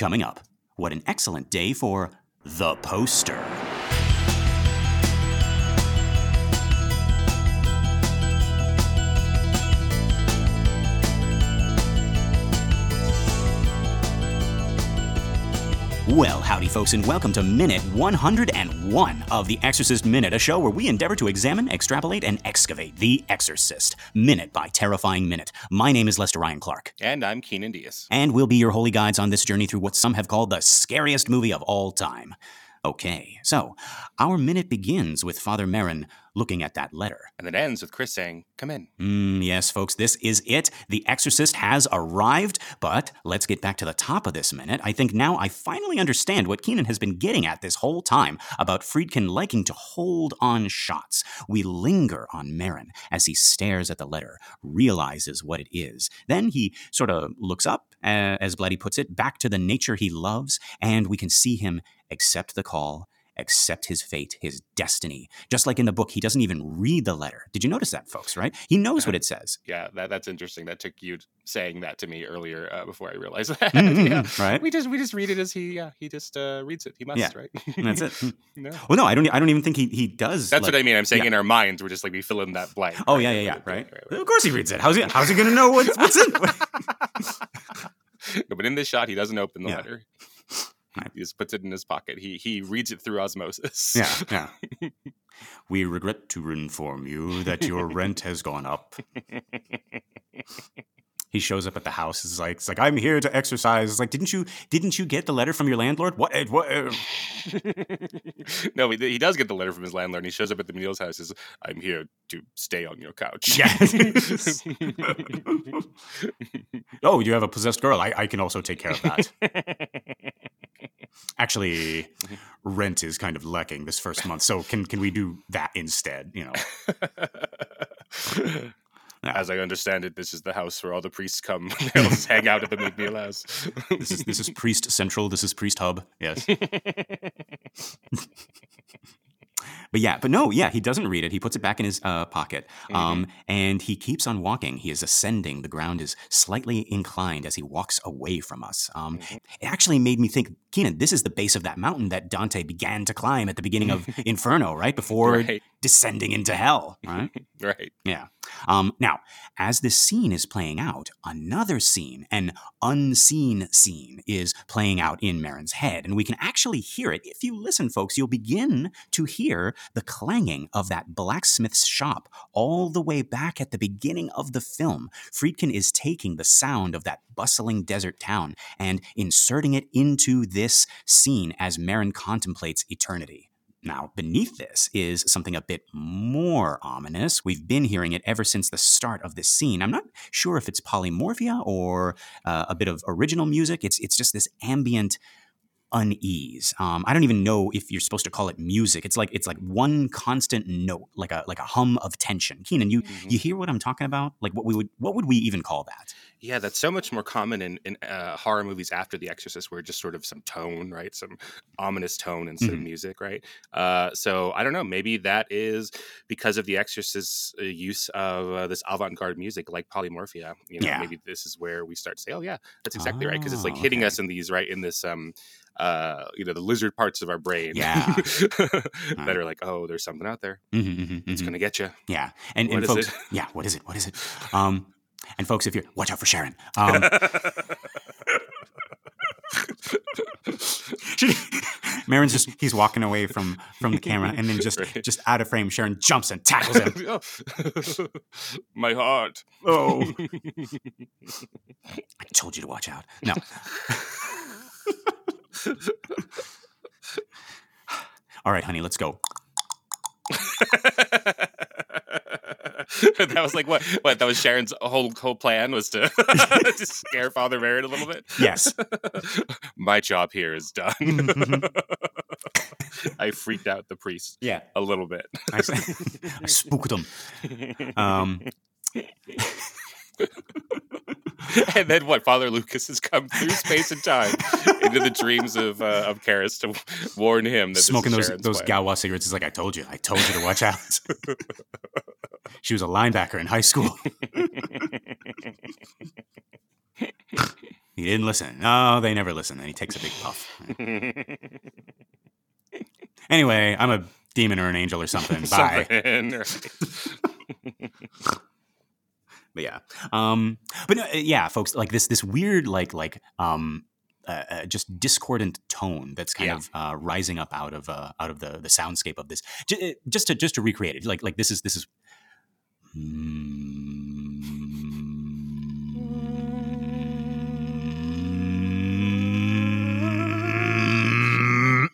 Coming up, what an excellent day for The Poster. Well, howdy, folks, and welcome to minute 101 of The Exorcist Minute, a show where we endeavor to examine, extrapolate, and excavate The Exorcist, minute by terrifying minute. My name is Lester Ryan Clark. And I'm Kynan Diaz. And we'll be your holy guides on this journey through what some have called the scariest movie of all time. Okay, so our minute begins with Father Merrin looking at that letter. And it ends with Chris saying, Come in. Mm, yes, folks, this is it. The Exorcist has arrived. But let's get back to the top of this minute. I think now I finally understand what Kynan has been getting at this whole time about Friedkin liking to hold on shots. We linger on Merrin as he stares at the letter, realizes what it is. Then he sort of looks up, uh, as Blatty puts it, back to the nature he loves, and we can see him accept the call accept his fate, his destiny. Just like in the book, he doesn't even read the letter. Did you notice that, folks? Right? He knows what it says. Yeah, that, that's interesting. That took you saying that to me earlier uh, before I realized that. Mm-hmm, yeah. Right? We just we just read it as he yeah he just uh, reads it. He must Yeah. right. That's it. no. Well, no, I don't. I don't even think he he does. That's like- what I mean. I'm saying in our minds, we're just like we fill in that blank. Oh right? yeah, yeah, yeah. Right. right. Of course he reads it. How's he? How's he gonna know what's what's in? No, but in this shot, he doesn't open the Yeah. letter. He just puts it in his pocket. He he reads it through osmosis. yeah, yeah. We regret to inform you that your rent has gone up. He shows up at the house. It's like, it's like I'm here to exercise. It's like, didn't you, didn't you get the letter from your landlord? What? eh, what eh?" no, he, he does get the letter from his landlord. and He shows up at the Meals house. Says, "I'm here to stay on your couch." Yeah. oh, you have a possessed girl. I, I can also take care of that. Actually, mm-hmm. rent is kind of lacking this first month, so can can we do that instead? You know. As I understand it, this is the house where all the priests come. They'll just hang out at the MacNeil house. This is this is Priest Central. This is Priest Hub. Yes. but yeah, but no, yeah, he doesn't read it. He puts it back in his uh, pocket, um, and he keeps on walking. He is ascending. The ground is slightly inclined as he walks away from us. Um, It actually made me think, Kynan, this is the base of that mountain that Dante began to climb at the beginning of Inferno, right before Right. descending into hell. Right. right. Yeah. Um, now, as this scene is playing out, another scene, an unseen scene, is playing out in Merrin's head. And we can actually hear it. If you listen, folks, you'll begin to hear the clanging of that blacksmith's shop all the way back at the beginning of the film. Friedkin is taking the sound of that bustling desert town and inserting it into this scene as Merrin contemplates eternity. Now, beneath this is something a bit more ominous. We've been hearing it ever since the start of this scene. I'm not sure if it's polymorphia or uh, a bit of original music. It's it's just this ambient unease. Um, I don't even know if you're supposed to call it music. It's like it's like one constant note, like a like a hum of tension. Kynan, you Mhm. you hear what I'm talking about? Like what we would what would we even call that? Yeah, that's so much more common in, in uh, horror movies after The Exorcist, where just sort of some tone, right? Some ominous tone instead Mhm. of music, right? Uh, so I don't know. Maybe that is because of The Exorcist's uh, use of uh, this avant-garde music, like polymorphia. You know, Yeah. maybe this is where we start to say, "Oh, yeah, that's exactly right," because it's like Oh, hitting okay. us in these right in this um uh you know the lizard parts of our brain Yeah. that are like oh there's something out there Mhm, mhm, it's mhm. gonna get you Yeah, and, What and folks, it? yeah, what is it? What is it? Um, and folks, if you're watch out for Sharon. Um, Merrin's just he's walking away from from the camera, and then just Right. just out of frame, Sharon jumps and tackles him. my heart Oh, I told you to watch out. No. All right, honey, let's go. that was like what? What? That was Sharon's whole whole plan was to to scare Father Merrin a little bit. Yes. My job here is done. Mhm, I freaked out the priest Yeah, a little bit. I, I spooked him. Um, and then what? Father Lucas has come through space and time into the dreams of uh, of Karras to warn him that smoking those Sharon's those. Gauloises cigarettes is like I told you. I told you to watch out. she was a linebacker in high school. He didn't listen. No, they never listen. And he takes a big puff. Anyway, I'm a demon or an angel or something. Bye. Something, right. But yeah, um, but no, uh, yeah, folks, like this this weird like like um. Uh, uh, just discordant tone that's kind Yeah. of uh, rising up out of uh, out of the the soundscape of this. J- uh, just to just to recreate it, like like this is this is.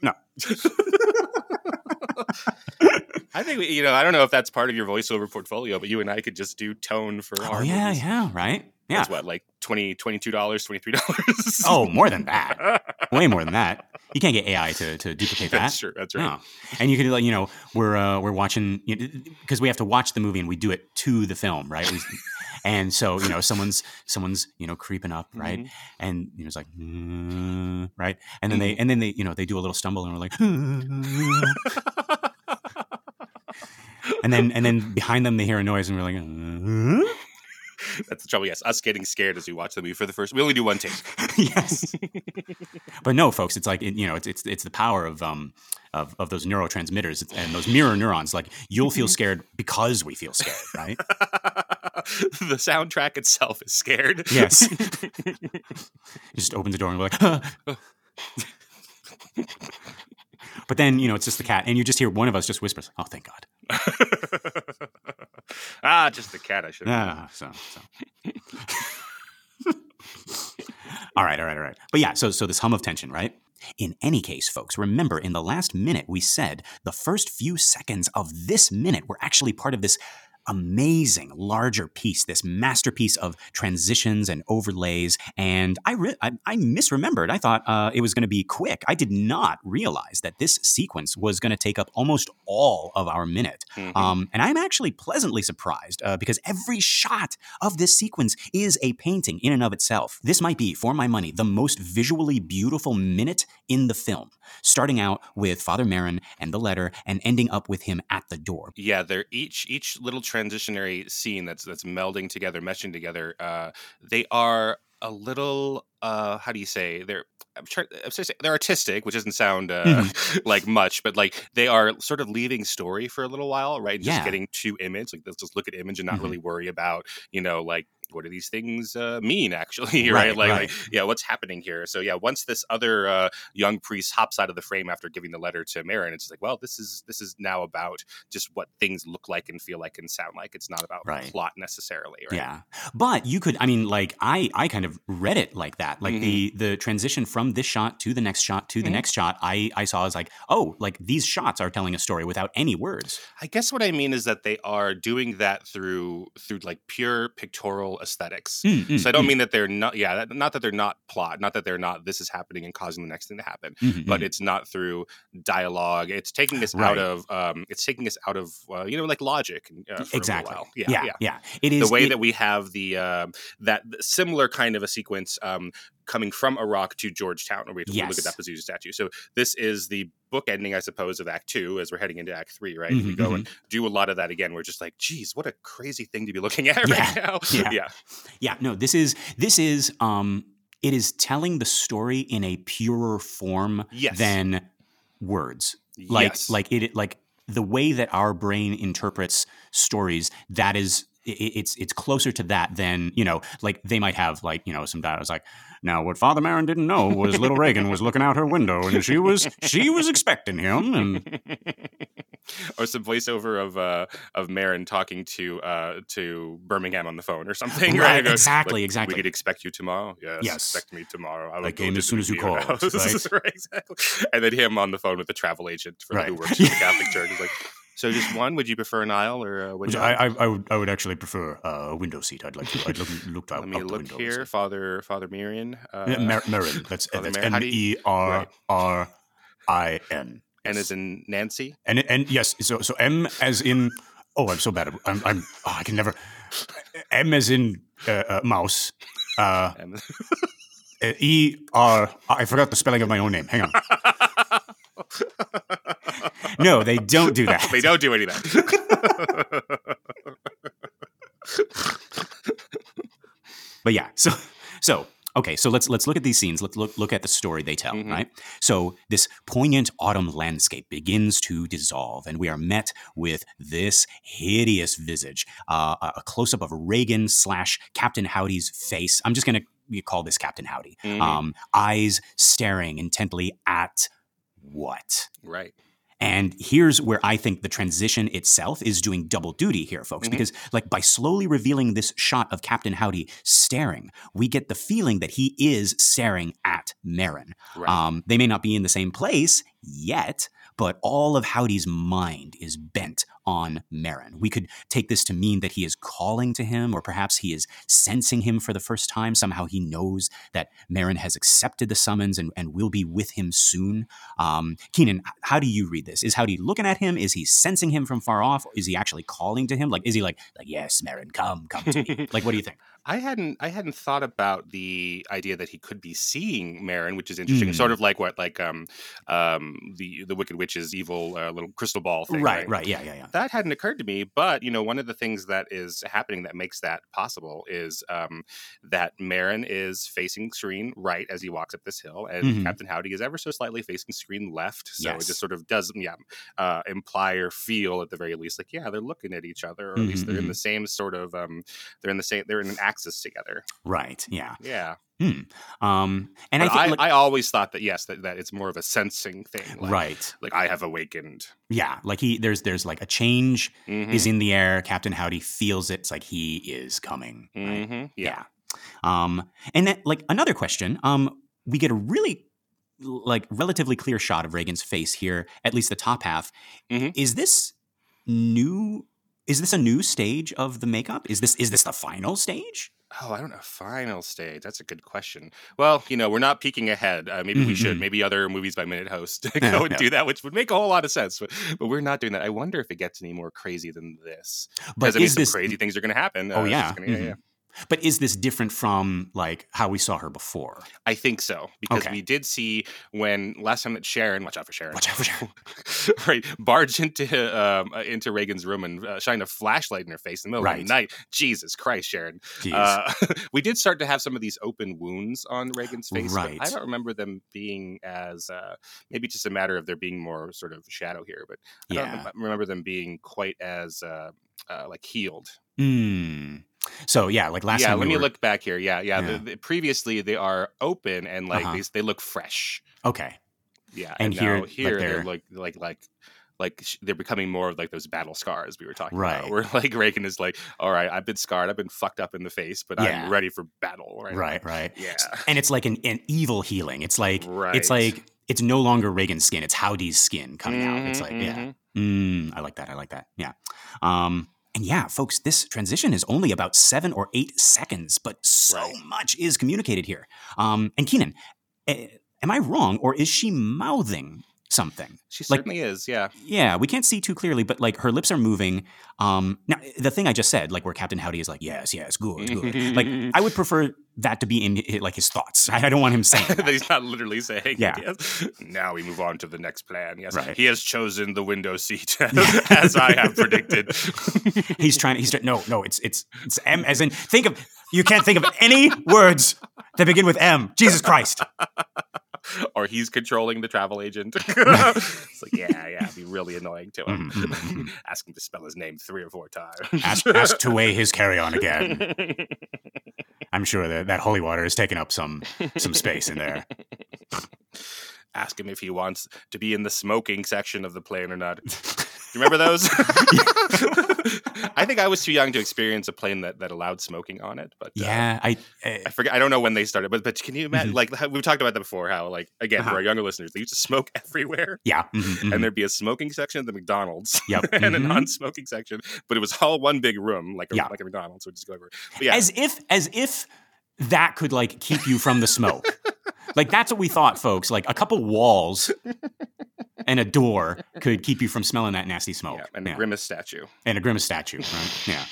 No. I think we, you know. I don't know if that's part of your voiceover portfolio, but you and I could just do tone for Oh our yeah, movies. yeah, right. Yeah. That's what, like 20 dollars, twenty three dollars. Oh, more than that. Way more than that. You can't get AI to, to duplicate that. that's true. That's right. No. And you could like you know we're uh, we're watching because we have to watch the movie and we do it to the film, right? We, and so you know someone's someone's you know creeping up, right? Mhm. And you know it's like "Mm," right, and then they and then they you know they do a little stumble and we're like, and then and then behind them they hear a noise and we're like. That's the trouble. Yes, us getting scared as we watch the movie for the first. We only do one take. yes. but no, folks, it's like it, you know, it's it's it's the power of um of of those neurotransmitters and those mirror neurons. Like you'll feel scared because we feel scared, right? the soundtrack itself is scared. Yes. You just open the door and we're like, "Huh." but then you know it's just the cat, and you just hear one of us just whispers, "Oh, thank God." ah, just the cat. I should. have Ah, so so. all right, all right, all right. But yeah, so so this hum of tension, right? In any case, folks, remember in the last minute we said the first few seconds of this minute were actually part of this amazing larger piece, this masterpiece of transitions and overlays. And I re- I, I misremembered. I thought uh, it was going to be quick. I did not realize that this sequence was going to take up almost all of our minute. Mhm. Um, and I'm actually pleasantly surprised uh, because every shot of this sequence is a painting in and of itself. This might be, for my money, the most visually beautiful minute in the film, starting out with Father Merrin and the letter and ending up with him at the door. yeah they're each each little transitionary scene that's that's melding together meshing together uh they are a little uh how do you say they're I'm trying, I'm sorry, they're artistic, which doesn't sound uh, Mm-hmm. like much, but like they are sort of leaving story for a little while, right? And Just Yeah. getting to image, like let's just look at image and not Mhm. really worry about, you know, like what do these things uh, mean actually, Right, right? Like, right. like, yeah, what's happening here? So yeah, once this other uh, young priest hops out of the frame after giving the letter to Merrin, it's like, well, this is this is now about just what things look like and feel like and sound like. It's not about Right. plot necessarily, right? Yeah, but you could. I mean, like I, I kind of read it like that. Like the the transition from this shot to the next shot to the Mhm. next shot. I I saw as like, oh, like these shots are telling a story without any words. I guess what I mean is that they are doing that through through like pure pictorial aesthetics. Mm, mm, so I don't mm, mean that they're not yeah, that, not that they're not plot, not that they're not this is happening and causing the next thing to happen, mm, but mm. it's not through dialogue. It's taking us Right. out of um it's taking us out of uh, you know like logic uh, exactly. Yeah, yeah, yeah. yeah. It is The way it- that we have the um that similar kind of a sequence um coming from Iraq to Georgetown where we have to look at that Pazuzu statue. So this is the book ending, I suppose, of Act Two as we're heading into Act Three, right? we Mhm, go and do a lot of that again. We're just like, geez, what a crazy thing to be looking at Yeah, right now. yeah. yeah. Yeah, no, this is this is um it is telling the story in a purer form Yes. than words. Like yes. like it like the way that our brain interprets stories that is it's it's closer to that than you know like they might have like you know some dialogue like now what father merrin didn't know was little regan was looking out her window and she was she was expecting him and or some voiceover of uh of Merrin talking to uh to Birmingham on the phone or something. Right, Goes, exactly, like, exactly. We could expect you tomorrow. Yes, Yes. expect me tomorrow. I will I go came as soon as you called, right? right, exactly. And then him on the phone with the travel agent for Right. who works at the Catholic Church. He's like, so just one? Would you prefer an aisle or a which window? I, I, I would I would actually prefer uh, a window seat. I'd like to. I'd look, looked out, Let me out look window. here, Father Father Mirian. Uh, Yeah, Mer- Merrin. That's, that's M E R. R I N. and Yes. is in Nancy. and and yes, so so M as in oh, I'm so bad. At, I'm I'm oh, I can never. M as in uh, uh, mouse. Uh, uh, E R. I forgot the spelling of my own name. Hang on. No, they don't do that. they don't do any of that. But yeah, so so Okay, so let's let's look at these scenes. Let's look look at the story they tell, Mhm. right? So this poignant autumn landscape begins to dissolve, and we are met with this hideous visage, uh, a close up of Regan slash Captain Howdy's face. I'm just gonna call this Captain Howdy. Mhm. Um, eyes staring intently at what? right. And here's where I think the transition itself is doing double duty here, folks, Mhm. because like by slowly revealing this shot of Captain Howdy staring, we get the feeling that he is staring at Merrin. Right. Um, they may not be in the same place yet, but all of Howdy's mind is bent on Merrin. We could take this to mean that he is calling to him, or perhaps he is sensing him for the first time. Somehow he knows that Merrin has accepted the summons and, and will be with him soon. Um, Keenan, how do you read this? Is Howdy looking at him? Is he sensing him from far off? Is he actually calling to him? Like, is he like, like, yes, Merrin, come, come to me? like, what do you think? I hadn't I hadn't thought about the idea that he could be seeing Merrin, which is interesting. Mm. Sort of like what like um um the the Wicked Witch's evil uh, little crystal ball thing. right, right, yeah, yeah, yeah. That hadn't occurred to me, but you know, one of the things that is happening that makes that possible is um, that Merrin is facing screen right as he walks up this hill, and Mhm. Captain Howdy is ever so slightly facing screen left. So it just sort of does, yeah, uh, imply or feel at the very least, like yeah, they're looking at each other, or at least Mhm, they're in the same sort of, um, they're in the same, they're in an axis together. Right, yeah. Yeah, Hmm. Um, and I I, think, I, like, always thought that yes, that, that it's more of a sensing thing, like, right, Like I have awakened. yeah, like he there's there's like a change Mhm, is in the air. Captain Howdy feels it. It's like he is coming. right? mhm, yeah. Um, and then like another question. Um, we get a really like relatively clear shot of Regan's face here, at least the top half. Mhm. Is this new? Is this a new stage of the makeup? Is this is this the final stage? Oh, I don't know. Final stage. That's a good question. Well, you know, we're not peeking ahead. Uh, maybe we Mhm, should. mhm. Maybe other movies by minute hosts go Yeah, and yeah. do that, which would make a whole lot of sense. But, but we're not doing that. I wonder if it gets any more crazy than this. But Because I mean, some this crazy things are going to happen. Oh Uh, yeah. gonna- yeah, mhm. yeah. But is this different from like how we saw her before? I think so because Okay. we did see when last time that Sharon, watch out for Sharon, Watch out for Sharon. right, barged into um, uh, into Regan's room and uh, shined a flashlight in her face in the middle of the night. Jesus Christ, Sharon! Uh, we did start to have some of these open wounds on Regan's face. Right. I don't remember them being as uh, maybe just a matter of there being more sort of shadow here, but I yeah. don't remember them being quite as uh, uh, like healed. Hmm. So yeah, like last yeah, time let we me were- look back here. Yeah, yeah. Yeah. The, the, previously, they are open and like Uh-huh. they, they look fresh. Okay. Yeah, And here, now like, here they're- they're like like like like they're becoming more of like those battle scars we were talking Right. about. Where like Regan is like, all right, I've been scarred, I've been fucked up in the face, but Yeah. I'm ready for battle. Right, Right. Right. Yeah. And it's like an, an evil healing. It's like Right. it's like it's no longer Regan's skin. It's Howdy's skin coming out. It's like yeah. mhm. Mm, I like that. I like that. Yeah. Um, and yeah, folks, this transition is only about seven or eight seconds, but so Right. much is communicated here. Um, and Kynan, eh, am I wrong, or is she mouthing something? She Like- certainly is. Yeah. Yeah, we can't see too clearly, but like her lips are moving. Um, now, the thing I just said, like where Captain Howdy is like, yes, yes, good, good. like I would prefer that to be in like his thoughts. I, I don't want him saying that he's not literally saying Yeah. Yes. Now we move on to the next plan. Yes. Right. He has chosen the window seat as I have predicted. he's trying. He's trying. No, no. It's it's it's M as in think of. You can't think of any words that begin with M. Jesus Christ. Or he's controlling the travel agent. it's like, yeah, yeah, it'd be really annoying to him. Mhm, mhm, Ask him to spell his name three or four times. Ask, ask to weigh his carry on again. I'm sure that that holy water has taken up some some space in there. Ask him if he wants to be in the smoking section of the plane or not. Do you remember those? I think I was too young to experience a plane that, that allowed smoking on it. But uh, Yeah, I. Uh, I forget. I don't know when they started, but but can you imagine? Mhm. Like how- we've talked about that before. How like again Uh-huh. for our younger listeners, they used to smoke everywhere, yeah. mhm, mhm. and there'd be a smoking section at the McDonald's. Yep. and a mhm. non-smoking section, but it was all one big room, like a, Yeah. like a McDonald's. So just go over. But yeah, As if as if that could like keep you from the smoke. Like that's what we thought, folks. Like a couple walls and a door could keep you from smelling that nasty smoke. yeah, and Yeah. a grimace statue. and a grimace statue, right? Yeah.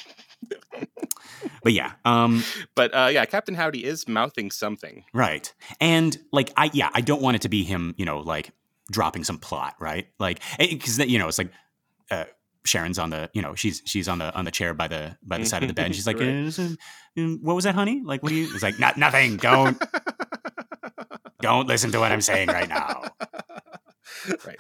but yeah, um, But uh, yeah, Captain Howdy is mouthing something. right. And like, I yeah, I don't want it to be him, you know, like dropping some plot, right? Like, because you know, it's like uh, Sharon's on the, you know, she's she's on the on the chair by the by the side of the bed. And she's like, Right. "Uh, is it- mm, "What was that, honey? Like, what do you?" It's like, "Not nothing. Don't don't listen to what I'm saying right now." right.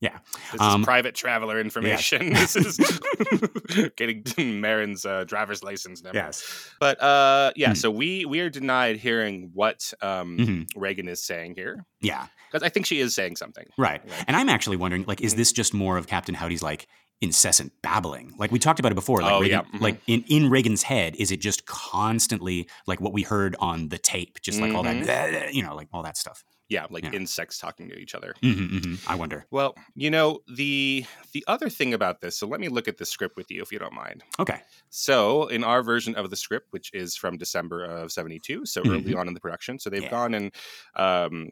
Yeah. This Um, is private traveler information. this is getting Merrin's uh, driver's license number. Yes. But uh, yeah, Hmm. so we we are denied hearing what um, Mhm. Regan is saying here Yeah. because I think she is saying something. Right. And I'm actually wondering, like, is this just more of Captain Howdy's like incessant babbling? Like we talked about it before. Like, Oh, Regan, yeah. Mhm. like in, in Regan's head, is it just constantly like what we heard on the tape, just like all that, you know, like all that stuff? Yeah, like Yeah. insects talking to each other. hmm hmm I wonder. Well, you know the the other thing about this. So let me look at the script with you, if you don't mind. Okay. So, in our version of the script, which is from December of '72, so early on in the production, so they've Yeah. gone and um,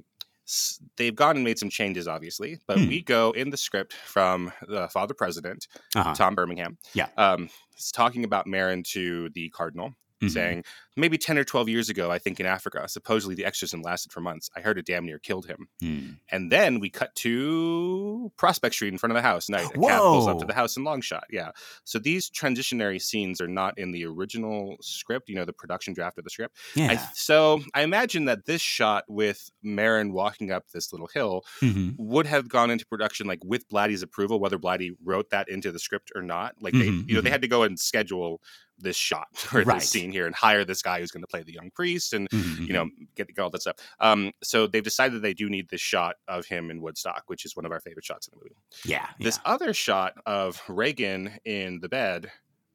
they've gone and made some changes, obviously. But Hmm. we go in the script from the Father President, Uh-huh. Tom Birmingham. Yeah. um, he's talking about Merrin to the Cardinal, Mhm. saying maybe 10 or 12 years ago, I think in Africa, supposedly the exorcism lasted for months. I heard it damn near killed him. Hmm. And then we cut to Prospect Street in front of the house. Night. A cat pulls up to the house in long shot. Yeah. So these transitionary scenes are not in the original script, you know, the production draft of the script. Yeah. I, so I imagine that this shot with Merrin walking up this little hill Mhm. would have gone into production like with Blatty's approval, whether Blatty wrote that into the script or not. Like they, Mhm, you know, they mhm. had to go and schedule this shot or Right. this scene here and hire this guy who's going to play the young priest and Mhm, you know get, get all that stuff. Um, so they've decided they do need this shot of him in Woodstock, which is one of our favorite shots in the movie. Yeah. This other shot of Regan in the bed,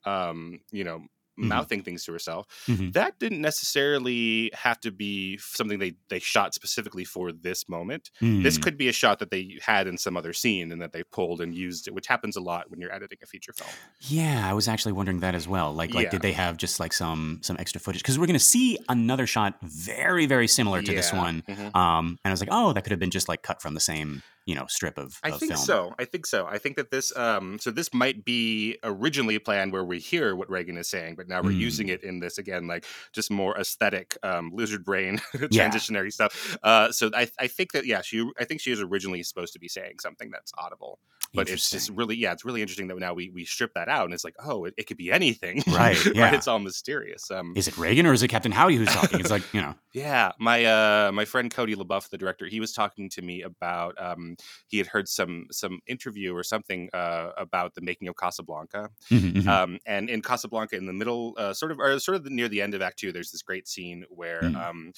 um, you know, mouthing things to herself, Mhm. that didn't necessarily have to be something they they shot specifically for this moment. This Mm. could be a shot that they had in some other scene and that they pulled and used it, which happens a lot when you're editing a feature film. Yeah, I was actually wondering that as well. Like, like, Yeah. did they have just like some some extra footage? Because we're going to see another shot very, very similar to this Yeah. one. Mhm. Um, and I was like, oh, that could have been just like cut from the same, you know, strip of, I of think film. so. I think so. I think that this, um, so this might be originally planned where we hear what Regan is saying, but now we're using Mm. it in this again, like just more aesthetic, um, lizard brain Yeah. transitionary stuff. Uh, so I, I think that yeah, she, I think she is originally supposed to be saying something that's audible, but it's just really, yeah, it's really interesting that now we we strip that out and it's like, oh, it, it could be anything, Right, yeah. It's all mysterious. Um, Is it Regan or is it Captain howdy who's talking? It's like, you know, yeah, my uh my friend Cody LaBeouf, the director, he was talking to me about um he had heard some some interview or something uh about the making of Casablanca. mhm, mhm. Um and in Casablanca in the middle uh sort of or sort of near the end of act 2 there's this great scene where Mm. um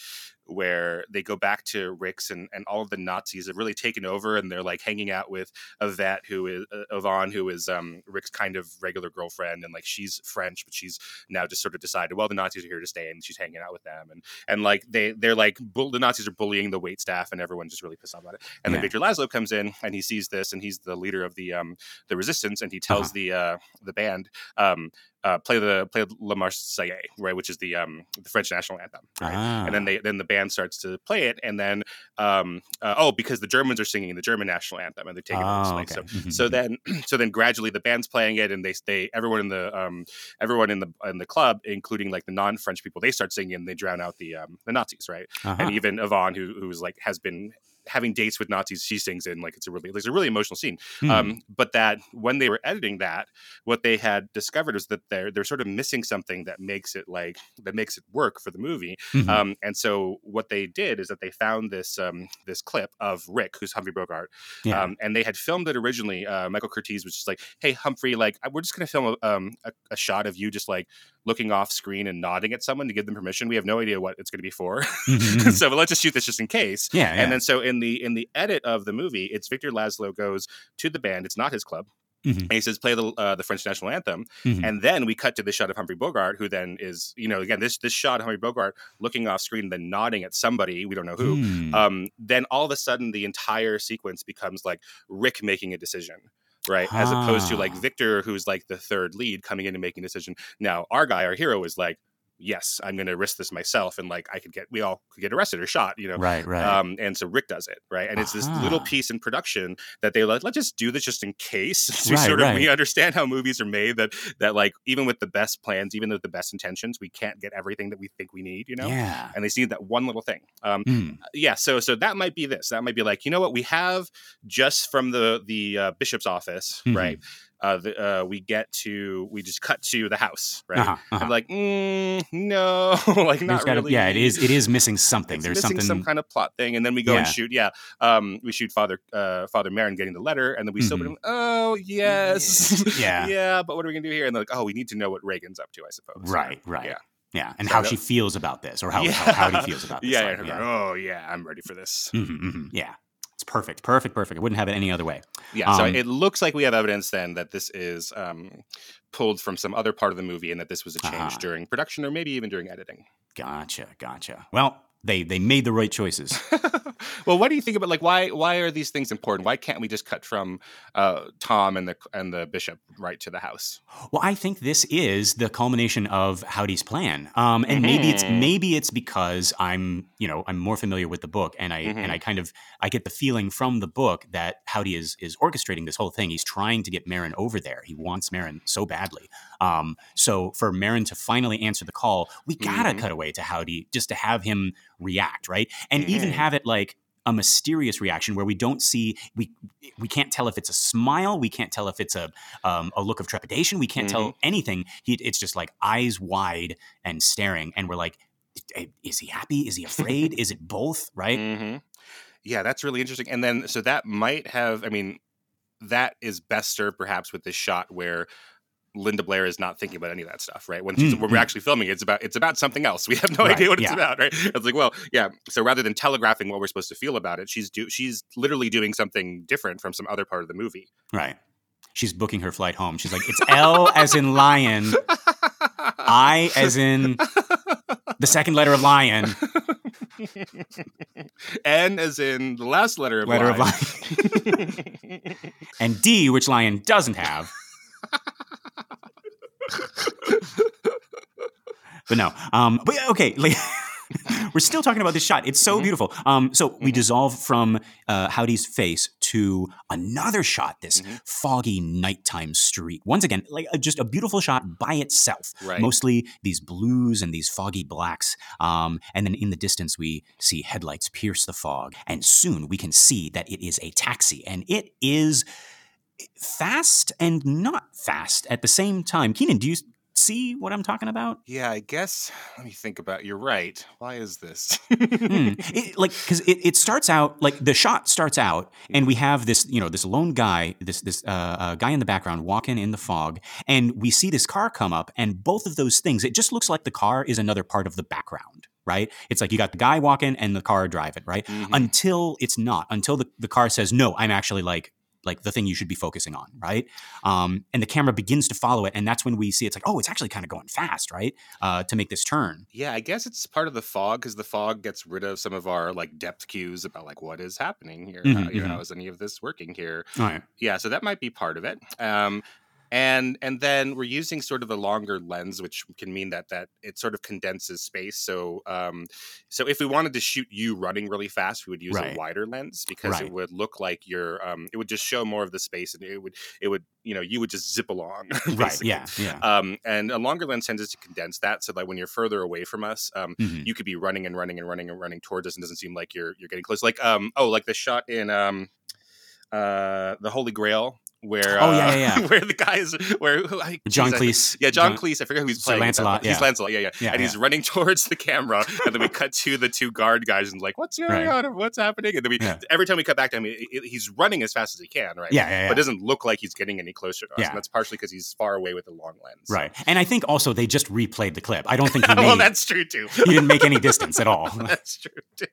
where they go back to Rick's and, and all of the Nazis have really taken over and they're like hanging out with Yvette who is uh, Yvonne who is um Rick's kind of regular girlfriend and like she's French but she's now just sort of decided well the Nazis are here to stay and she's hanging out with them and and like they they're like bull, the Nazis are bullying the wait staff and everyone's just really pissed off about it and then Yeah. Victor Laszlo comes in and he sees this and he's the leader of the um the resistance and he tells Uh-huh. the uh the band um uh, play the play La Marseillaise, right, which is the um the French national anthem, right? and then Ah. they then the band starts to play it, and then um uh, oh because the Germans are singing the German national anthem and they're taking it Oh, this way. okay. So Mhm, so mhm. then so then gradually the band's playing it and they they everyone in the um everyone in the in the club including like the non-french people they start singing and they drown out the um the nazis right Uh-huh. and even yvonne who who's like has been having dates with nazis she sings in like it's a really it's a really emotional scene Hmm. um but that when they were editing that what they had discovered was that they're they're sort of missing something that makes it like that makes it work for the movie Mhm. um, and so what they did is that they found this um, this clip of Rick, who's Humphrey Bogart, yeah. um, and they had filmed it originally. Uh, Michael Curtiz was just like, "Hey Humphrey, like we're just going to film a, um, a, a shot of you just like looking off screen and nodding at someone to give them permission. We have no idea what it's going to be for, Mhm, mhm. so but let's just shoot this just in case." yeah, yeah. And then so in the in the edit of the movie, it's Victor Laszlo goes to the band. It's not his club. Mhm. And he says, "Play the uh, the French national anthem." Mhm. And then we cut to the shot of Humphrey Bogart, who then is, you know, again this this shot of Humphrey Bogart looking off screen, then nodding at somebody we don't know who. Hmm. Um, then all of a sudden, the entire sequence becomes like Rick making a decision. Right, as opposed to like Ah. Victor, who's like the third lead, coming in and making a decision. Now, our guy, our hero, is like, "Yes, I'm going to risk this myself," and like I could get, we all could get arrested or shot, you know. right, right. Um, and so Rick does it, right? And it's this little piece in production that they like, let's just do this just in case. So we Right, sort of we understand how movies are made that that like even with the best plans, even with the best intentions, we can't get everything that we think we need, you know? yeah. And they see that one little thing. Um, Hmm. yeah, so so that might be this. That might be like, you know what, we have just from the the uh, bishop's office, Mhm. right? Uh, the, uh, we get to we just cut to the house, right? Uh-huh, uh-huh. I'm like, mm, no, like not gotta- really. yeah, it is. It is missing something. There's missing something. some kind of plot thing, and then we go and shoot. Yeah, um, we shoot Father uh, Father Merrin getting the letter, and then we still Mhm. put him. Oh yes, Yeah. yeah. But what are we gonna do here? And they're like, oh, we need to know what Regan's up to, I suppose. Right, right. Yeah, yeah, and So how she feels about this, or how Yeah. how, how he feels about this. yeah, like, yeah, Oh yeah, I'm ready for this. Mhm, mhm. Yeah. It's perfect, perfect, perfect. I wouldn't have it any other way. Yeah, so Um, it looks like we have evidence then that this is um, pulled from some other part of the movie, and that this was a change Uh-huh. during production, or maybe even during editing. Gotcha, gotcha. Well, they they made the right choices. well, what do you think about like why why are these things important? Why can't we just cut from uh, Tom and the and the bishop right to the house? Well, I think this is the culmination of Howdy's plan, um, and maybe it's Mhm. maybe it's because I'm you know I'm more familiar with the book, and I and Mhm. I kind of I get the feeling from the book that Howdy is is orchestrating this whole thing. He's trying to get Merrin over there. He wants Merrin so badly. Um, so for Merrin to finally answer the call, we gotta Mhm. cut away to Howdy just to have him react, right? And even Mhm. have it like a mysterious reaction where we don't see we we can't tell if it's a smile, we can't tell if it's a um, a look of trepidation, we can't tell anything. He, it's just like eyes wide and staring, and we're like, "Eh, is he happy? Is he afraid? is it both? Right? hmm Yeah, that's really interesting. And then so that might have, I mean, that is best served perhaps with this shot where Linda Blair is not thinking about any of that stuff, right? When she's, Mm, when we're mm. actually filming, it's about it's about something else. We have no Right, idea what it's yeah. about, right? It's like, well, yeah. So rather than telegraphing what we're supposed to feel about it, she's do she's literally doing something different from some other part of the movie. Right. She's booking her flight home. She's like, it's L as in lion, I as in the second letter of lion, N as in the last letter of letter of lion. lion, and D, which lion doesn't have. But no. Um, but yeah, okay, like we're still talking about this shot. It's so Mhm. beautiful. Um, so we Mhm. dissolve from uh, Howdy's face to another shot. This Mhm. foggy nighttime street. Once again, like uh, just a beautiful shot by itself. right. Mostly these blues and these foggy blacks. Um, and then in the distance, we see headlights pierce the fog. And soon we can see that it is a taxi. And it is fast and not fast at the same time. Kynan, do you see what I'm talking about? yeah, I guess. Let me think about. You're right. Why is this? Hmm. It, like because it, it starts out like the shot starts out and we have this you know this lone guy this this uh, uh, guy in the background walking in the fog and we see this car come up and both of those things it just looks like the car is another part of the background right it's like you got the guy walking and the car driving right Mhm. until it's not until the, the car says no i'm actually like like the thing you should be focusing on right um, and the camera begins to follow it and that's when we see it's like oh it's actually kind of going fast right uh, to make this turn Yeah, I guess it's part of the fog because the fog gets rid of some of our like depth cues about like what is happening here. Mhm, How, you know, mhm. how is any of this working here? right Yeah, so that might be part of it. Um, and and then we're using sort of a longer lens, which can mean that that it sort of condenses space. So um, so if we wanted to shoot you running really fast, we would use Right. a wider lens because Right. it would look like you're um, it would just show more of the space, and it would it would you know you would just zip along. right yeah yeah Um, and a longer lens tends to condense that, so that when you're further away from us, um, Mhm. you could be running and running and running and running towards us, and doesn't seem like you're you're getting close. Like um, oh, like the shot in um, uh, the Holy Grail, where Oh, yeah, uh, yeah, yeah. where the guy is where who, I, John Cleese. yeah, John, Cleese. I forget who he's Sir playing. Lancelot, He's. Lancelot. Yeah, yeah. Yeah, and he's yeah. running towards the camera, and then we cut to the two guard guys, and like, what's going Right. on? What's happening? And then we Yeah. every time we cut back to him, he- he- he's running as fast as he can, right? Yeah, yeah, yeah. But it doesn't look like he's getting any closer to us, Yeah. and that's partially because he's far away with the long lens. Right. And I think also they just replayed the clip. I don't think he made well, that's true too. he didn't make any distance at all. That's true too.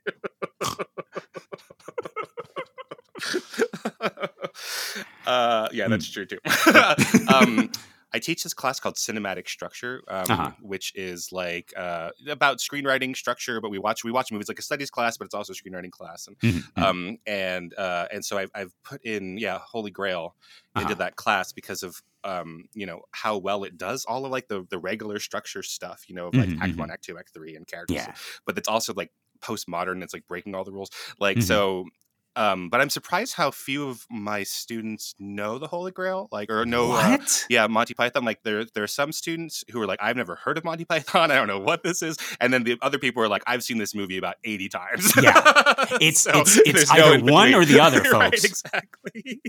Uh, yeah, that's true too. um, I teach this class called cinematic structure, um, Uh-huh. which is like uh, about screenwriting structure. But we watch we watch movies like a studies class, but it's also a screenwriting class. And Mhm, mhm. um, and uh, and so I've, I've put in yeah Holy Grail into Uh-huh. that class because of um, you know how well it does all of like the the regular structure stuff. You know, of like Mhm, Act. One, Act Two, Act Three, and characters Yeah. but it's also like postmodern. It's like breaking all the rules. Like Mhm. so. Um, but I'm surprised how few of my students know the Holy Grail, like or know. Uh, What? yeah, Monty Python. Like there, there are some students who are like, I've never heard of Monty Python. I don't know what this is. And then the other people are like, I've seen this movie about 80 times. Yeah. It's- So it's- it's there's no either one or the other, right, folks. exactly.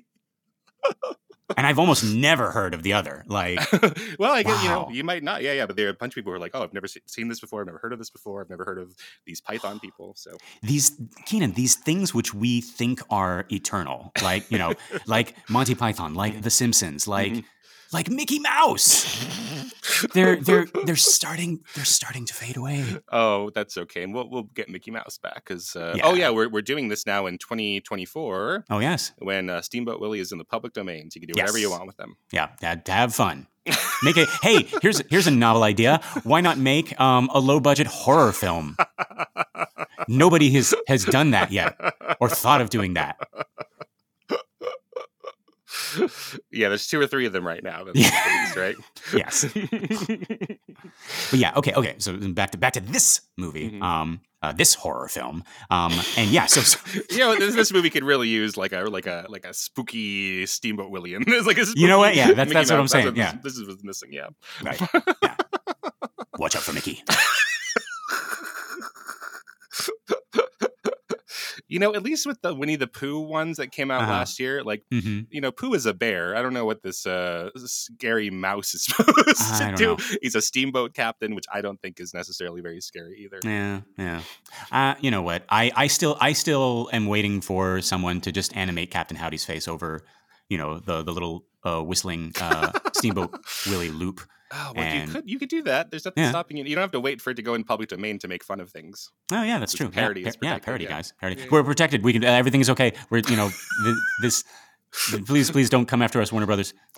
And I've almost never heard of the other. Like, well, I guess you know you might not. Yeah, yeah. But there are a bunch of people who are like, "Oh, I've never se- seen this before. I've never heard of this before. I've never heard of these Python people." So these Kynan, these things which we think are eternal, like you know, like Monty Python, like The Simpsons, like Mhm. Like Mickey Mouse. They're they're they're starting they're starting to fade away. Oh, that's okay, and we'll we'll get Mickey Mouse back because uh, Yeah. oh yeah, we're we're doing this now in 2024 Oh yes, when uh, Steamboat Willie is in the public domain, so you can do whatever you want with them. yeah, have fun. Make a hey, here's here's a novel idea. Why not make um, a low budget horror film? Nobody has has done that yet or thought of doing that. Yeah, there's two or three of them right now. That's right. Yes. But yeah, okay, okay. So back to back to this movie, Mhm. um, uh, this horror film, um, and yeah, so, so you know, this, this movie could really use like a like a like a spooky Steamboat Willie. And there's like a You know what? Yeah, that's- Mickey that's what I'm Mouse. saying, yeah. this, this is what's missing. Yeah. right, yeah. Watch out for Mickey. You know, at least with the Winnie the Pooh ones that came out Uh-huh. last year, like hmm you know, Pooh is a bear. I don't know what this uh, scary mouse is supposed I to do. He's a steamboat captain, which I don't think is necessarily very scary either. Yeah, yeah. Uh, you know what? I, I still I still am waiting for someone to just animate Captain Howdy's face over, you know, the the little uh, whistling uh, Steamboat Willie loop. Oh, well, And- you could you could do that. There's nothing Yeah. stopping you. You don't have to wait for it to go in public domain to make fun of things. Oh yeah, that's It's true. parody, Yeah, it's yeah, parody, yeah. guys. Parody. Yeah, yeah. We're protected. We can. Uh, everything is okay. We're you know th- this. Please, please don't come after us, Warner Brothers.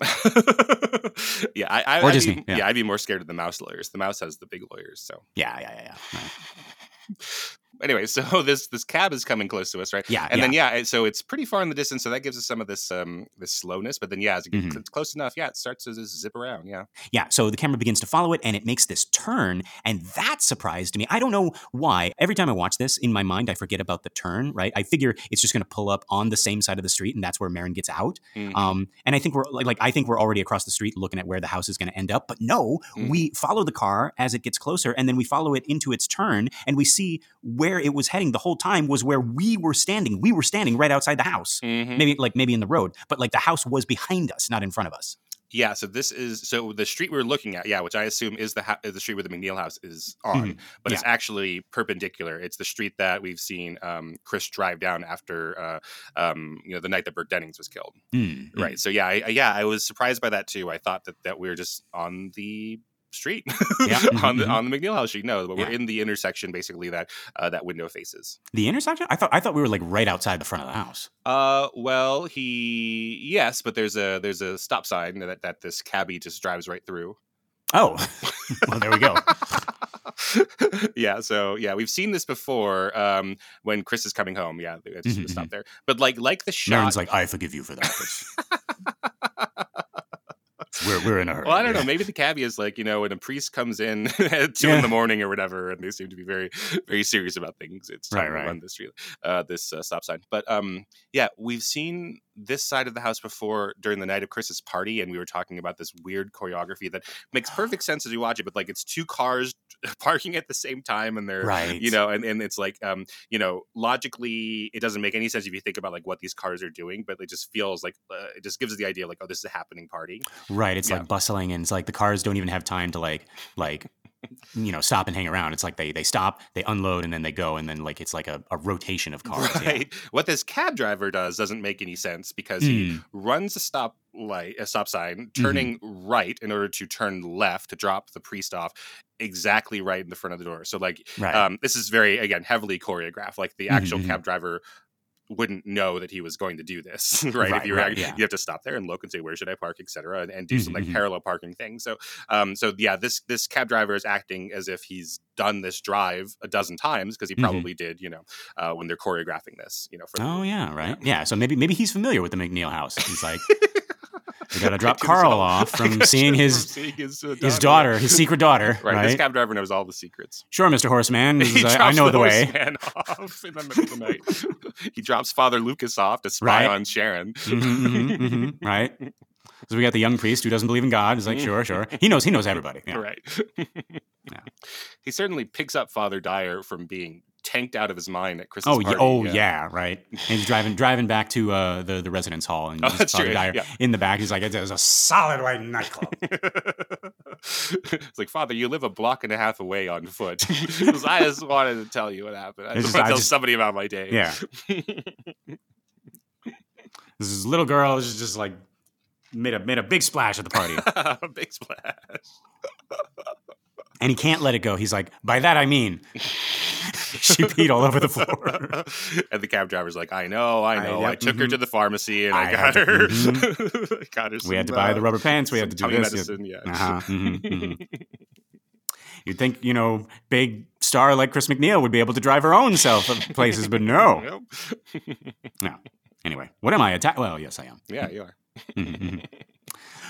yeah, I, I Or I'd Disney, Be, yeah. yeah. I'd be more scared of the mouse lawyers. The mouse has the big lawyers. So Yeah, yeah, yeah, yeah. Right. anyway, so this this cab is coming close to us, right? Yeah, And yeah. then yeah, so it's pretty far in the distance, so that gives us some of this um this slowness. But then yeah, as it gets Mhm. it's close enough, yeah, it starts to just zip around. Yeah. Yeah, so the camera begins to follow it and it makes this turn. And that surprised me. I don't know why. Every time I watch this, in my mind, I forget about the turn, right? I figure it's just going to pull up on the same side of the street and that's where Merrin gets out. Mhm. Um, and I think we're like, like, I think we're already across the street looking at where the house is going to end up. But no, Mhm. we follow the car as it gets closer and then we follow it into its turn and we see where it was heading the whole time was where we were standing. We were standing right outside the house. Mhm. Maybe like maybe in the road, but like the house was behind us, not in front of us. Yeah, so this is so the street we're looking at, yeah, which I assume is the ha- is the street where the MacNeil house is on, but it's actually perpendicular. It's the street that we've seen um, Chris drive down after uh, um, you know the night that Burke Dennings was killed. Mm, mm. Right. So yeah, I, I- yeah, I was surprised by that too. I thought that that we were just on the street Yeah, on the mhm, on the MacNeil House street. No, but we're Yeah. in the intersection basically that uh, that window faces. The intersection? I thought I thought we were like right outside the front of the house. Uh, well, he yes, but there's a there's a stop sign that that this cabbie just drives right through. Oh, well, there we go. yeah, so yeah, we've seen this before. Um, when Chris is coming home, yeah, it's Mhm, stop there. But like like the shot, Merrin's like, I forgive you for that. We're we're in a hurry. Well, I don't know. Maybe the cabbie is like you know when a priest comes in at two Yeah. in the morning or whatever, and they seem to be very, very serious about things. It's time Right, to right. run this uh, this uh, stop sign. But um, yeah, we've seen this side of the house before during the night of Chris's party, and we were talking about this weird choreography that makes perfect sense as you watch it. But like, it's two cars parking at the same time, and they're Right. you know, and, and it's like, um, you know, logically, it doesn't make any sense if you think about like what these cars are doing, but it just feels like uh, it just gives us the idea like, oh, this is a happening party. Right. It's Yeah. like bustling, and it's like the cars don't even have time to like like you know stop and hang around. It's like they they stop, they unload, and then they go, and then like it's like a, a rotation of cars. yeah. Right. What this cab driver does doesn't make any sense because he Mm, runs a stop light, a stop sign, Mm-hmm. turning right in order to turn left to drop the priest off exactly right in the front of the door. So like right. um this is very again heavily choreographed. Like the actual Mhm, cab driver wouldn't know that he was going to do this right, Right, if you right, yeah. you have to stop there and look and say where should i park etc and, and do some Mhm, like mhm. parallel parking thing. so um so yeah this this cab driver is acting as if he's done this drive a dozen times because he Mhm. probably did you know uh, when they're choreographing this you know for the oh yeah, right. Yeah. Yeah. So maybe maybe he's familiar with the MacNeil house. He's like, we got to drop Karl off from seeing his from seeing his, uh, his daughter, his secret daughter. Right, Right. this cab driver knows all the secrets. sure, Mister Horseman. He This I, I know the, way. horseman off in the middle of the night. he drops Father Lucas off to spy Right. on Sharon. Mhm, mhm, mhm, right. So we got the young priest who doesn't believe in God. He's like, sure, sure. He knows. He knows everybody. Yeah. Right. He certainly picks up Father Dyer from being tanked out of his mind at Christmas Oh, yeah, party. oh yeah, right. And he's driving driving back to uh, the the residence hall, and Oh, that's true, yeah. in the back. He's like, "It's a solid white nightclub." it's like, Father, you live a block and a half away on foot. I just wanted to tell you what happened. I It's just want to tell just- somebody about my day. yeah, this little girl is just like made a made a big splash at the party, A Big splash. And he can't let it go. He's like, "By that I mean." she peed all over the floor. and the cab driver's like, I know, I I- know. I, yep, took her mhm. to the pharmacy and I, I got to- her. I got her. We had to buy uh, the rubber pants. We had to do this. medicine. Yeah. Uh-huh, mhm, mhm. You'd think, you know, big star like Chris MacNeil would be able to drive her own self places, but no. no. Anyway, what am I? Atta- well, yes, I am. yeah, you are.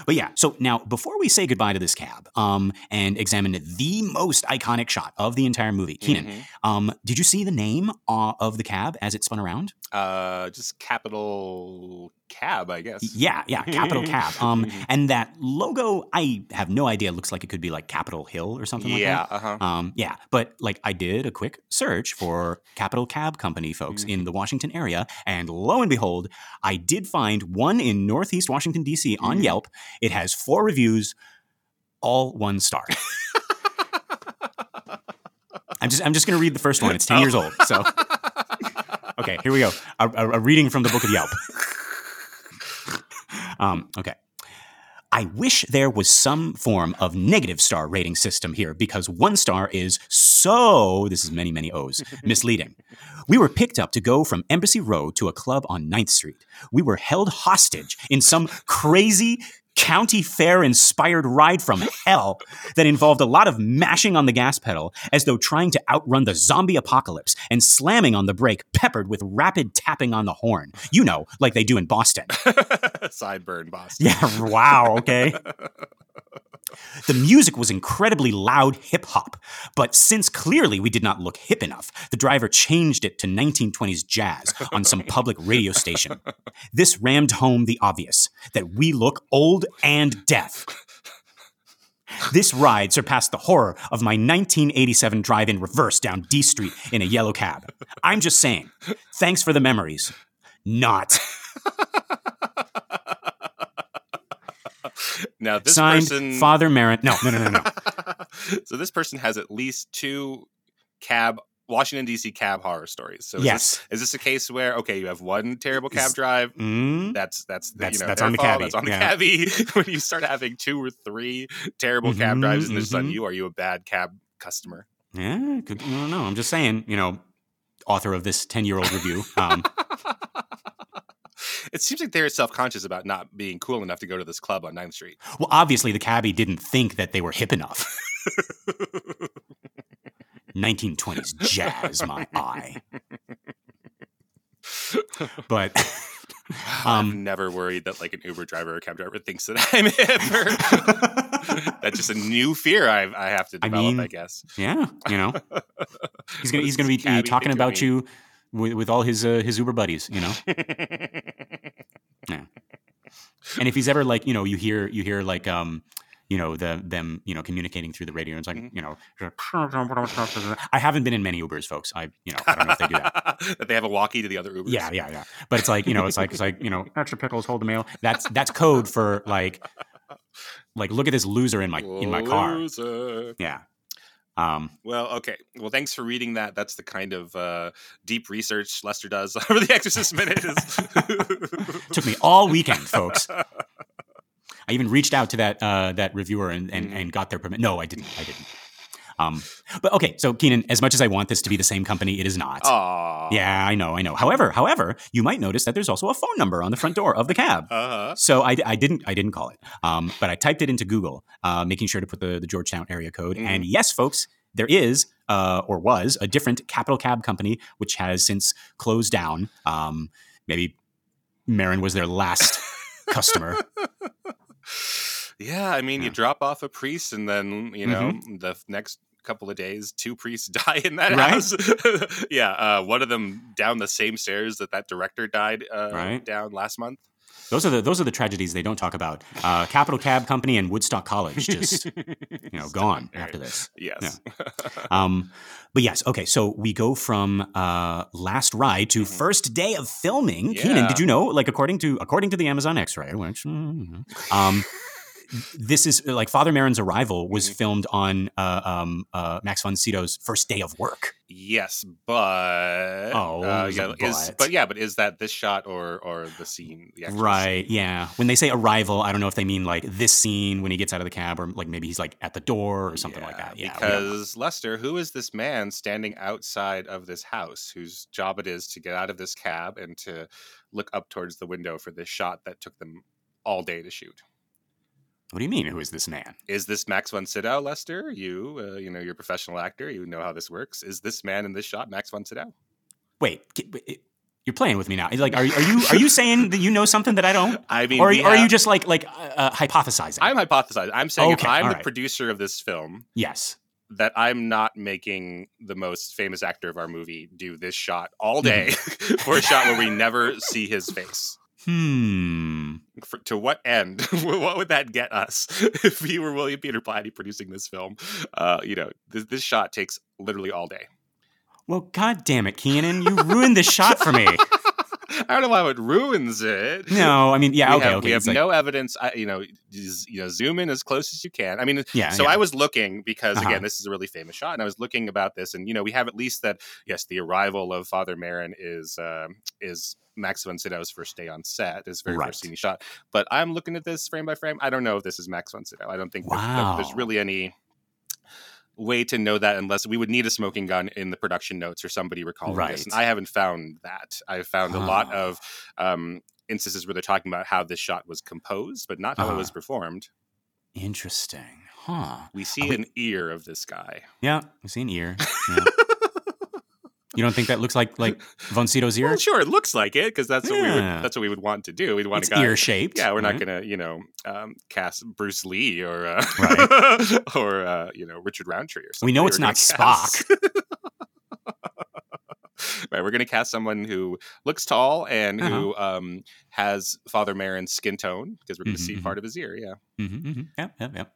But yeah, so now before we say goodbye to this cab um, and examine the most iconic shot of the entire movie, Kynan, Mhm. um, did you see the name uh, of the cab as it spun around? Uh, just Capitol cab, I guess. Yeah, yeah, Capitol Cab. Um, Mhm. and that logo, I have no idea. It looks like it could be like Capitol Hill or something like yeah. that. Uh huh. Um, yeah, but like I did a quick search for Capital Cab Company folks in the Washington area, and lo and behold, I did find one in Northeast Washington D.C. on Mhm. Yelp. It has four reviews, all one star. I'm just I'm just gonna read the first one. It's ten years old, so okay, here we go. A, a- a reading from the book of Yelp. Um, okay. I wish there was some form of negative star rating system here because one star is so, this is many, many O's, misleading. We were picked up to go from Embassy Road to a club on 9th Street. We were held hostage in some crazy county fair inspired ride from hell that involved a lot of mashing on the gas pedal as though trying to outrun the zombie apocalypse and slamming on the brake peppered with rapid tapping on the horn. You know, like they do in Boston. Sideburn, Boston. Yeah, wow, okay. The music was incredibly loud hip hop, but since clearly we did not look hip enough, the driver changed it to 1920s jazz on some public radio station. This rammed home the obvious that we look old and deaf. This ride surpassed the horror of my 1987 drive in reverse down D Street in a yellow cab. I'm just saying, thanks for the memories. Not. Now this Signed, person, Father Merrin. No, no, no, no, no. so this person has at least two cab Washington D.C. cab horror stories. So is yes. this, is this a case where okay, you have one terrible cab Is- drive? Mm? That's that's the, That's- you know that's their on the cabbie, That's on the cabbie. when you start having two or three terrible cab Mhm, drives and this on you, are you a bad cab customer? Yeah, could, I don't know. I'm just saying, you know, author of this 10 year old review. Um, it seems like they're self-conscious about not being cool enough to go to this club on 9th Street. well, obviously, the cabbie didn't think that they were hip enough. 1920s jazz, my eye. But I'm Um, never worried that like an Uber driver or cab driver thinks that I'm hip. That's just a new fear I, I have to develop, I, mean, guess. yeah, you know, he's gonna he's gonna be uh, talking about me. With, with all his uh, his Uber buddies, you know. Yeah. And if he's ever like, you know, you hear you hear like um you know the them you know communicating through the radio. It's like Mhm. you know, I haven't been in many Ubers, folks. I you know I don't know if they do that. that they have a walkie to the other Ubers. Yeah, yeah, yeah. But it's like you know, it's like it's like you know, extra pickles, hold the mail. That's that's code for like, like look at this loser in my in my car. Loser. Yeah. Um. Well, okay. Well, thanks for reading that. That's the kind of uh, deep research Lester does over the Exorcist minute. Took me all weekend, folks. I even reached out to that uh, that reviewer and, and, Mhm. and got their permit. No, I didn't. I didn't. Um, but okay, so Kynan, as much as I want this to be the same company, it is not. Aw. Yeah, I know, I know. However, however, you might notice that there's also a phone number on the front door of the cab. Uh-huh. So I, I didn't I didn't call it, um, but I typed it into Google, uh, making sure to put the, the Georgetown area code. Mhm. And yes, folks, there is uh, or was a different capital cab company which has since closed down. Um, maybe Merrin was their last customer. Yeah, I mean, you drop off a priest, and then you know the next couple of days, two priests die in that Right. house. yeah, uh, one of them down the same stairs that that director died uh, Right. down last month. Those are the those are the tragedies they don't talk about. Uh, Capitol Cab Company and Woodstock College just you know gone after this. Yes. Um, but yes, okay. So we go from uh, last ride to Mhm. first day of filming. Kynan, did you know? Like according to according to the Amazon X-ray, which mm, um, this is like Father Merrin's arrival was Mhm. filmed on uh, um, uh, Max von Sydow's first day of work. yes, but Oh, uh, yeah, is, but. but yeah, but is that this shot or or the scene? The actual scene? Right. Yeah. When they say arrival, I don't know if they mean like this scene when he gets out of the cab, or like maybe he's like at the door or something like that. Yeah. Because Lester, who is this man standing outside of this house whose job it is to get out of this cab and to look up towards the window for this shot that took them all day to shoot? What do you mean? Who is this man? Is this Max von Sydow, Lester? You, uh, you know, you're a professional actor. You know how this works. Is this man in this shot Max von Sydow? Wait, you're playing with me now. Like, are, are you are you saying that you know something that I don't, I mean, or, we or are you just like like uh, uh, hypothesizing? I'm hypothesizing. I'm saying if Okay, I'm all the producer of this film, yes. that I'm not making the most famous actor of our movie do this shot all Mm-hmm. day for a shot where we never see his face. Hmm. For, to what end? what would that get us if he were William Peter Blatty producing this film? Uh, you know, this, this shot takes literally all day. Well, god damn it, Kynan, you ruined this shot for me. I don't know how it ruins it. No, I mean, yeah, we okay, have, okay. we have like- no evidence. I, you know, just, you know, zoom in as close as you can. I mean, yeah. so yeah. I was looking because Uh-huh. again, this is a really famous shot, and I was looking about this, and you know, we have at least that. Yes, the arrival of Father Merrin is um is Max von Sydow's first day on set, his very Right. first scene he shot. But I'm looking at this frame by frame. I don't know if this is Max von Sydow. I don't think that- that there's really any way to know that unless we would need a smoking gun in the production notes or somebody recalling this. And Right. I haven't found that. I've found a lot of um, instances where they're talking about how this shot was composed, but not how Uh-huh. it was performed. Interesting, huh? We see we- an ear of this guy. Yeah, we see an ear. Yeah. You don't think that looks like like Von Sydow's ear? Well, sure, it looks like it because that's what we would that's what we would want to do. We'd want it's a guy. ear shaped. Yeah, we're not gonna, you know, um, cast Bruce Lee or uh, Right. or uh, you know Richard Roundtree or something. We know it's not cast- right, we're gonna cast someone who looks tall and who um, has Father Merrin's skin tone because we're gonna Mhm, see mhm. part of his ear. Yeah. Mm-hmm, mm-hmm. Yep, yep, yep.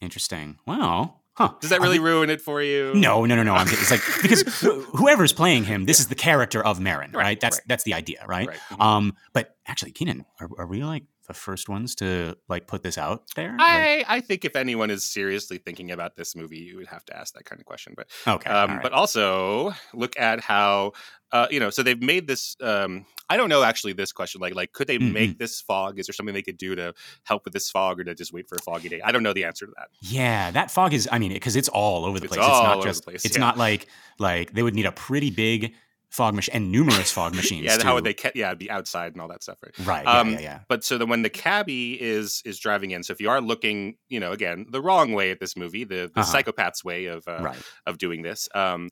Interesting. Wow. Huh. Does that I really mean- ruin it for you? No, no, no, no. I'm kidding. It's like because whoever's playing him, this is the character of Merrin, right? Right, That's right. that's the idea, right? Right. Mhm. Um, but actually, Kynan, are, are we like the first ones to like put this out there? Like- I, I think if anyone is seriously thinking about this movie, you would have to ask that kind of question. But okay. um, all right. but also look at how uh, you know. So they've made this. Um, I don't know actually. This question, like like, could they Mhm. make this fog? Is there something they could do to help with this fog, or to just wait for a foggy day? I don't know the answer to that. yeah, that fog is. I mean, because it's all over the It's place. It's not over the just. place, It's yeah. not like like they would need a pretty big fog machine and numerous fog machines. yeah, how would they? Ca- yeah, it'd be outside and all that stuff, right? Right. Yeah, um, yeah, yeah. But so then when the cabbie is is driving in, so if you are looking, you know, again the wrong way at this movie, the the Uh-huh. psychopath's way of uh, right. of doing this. Um,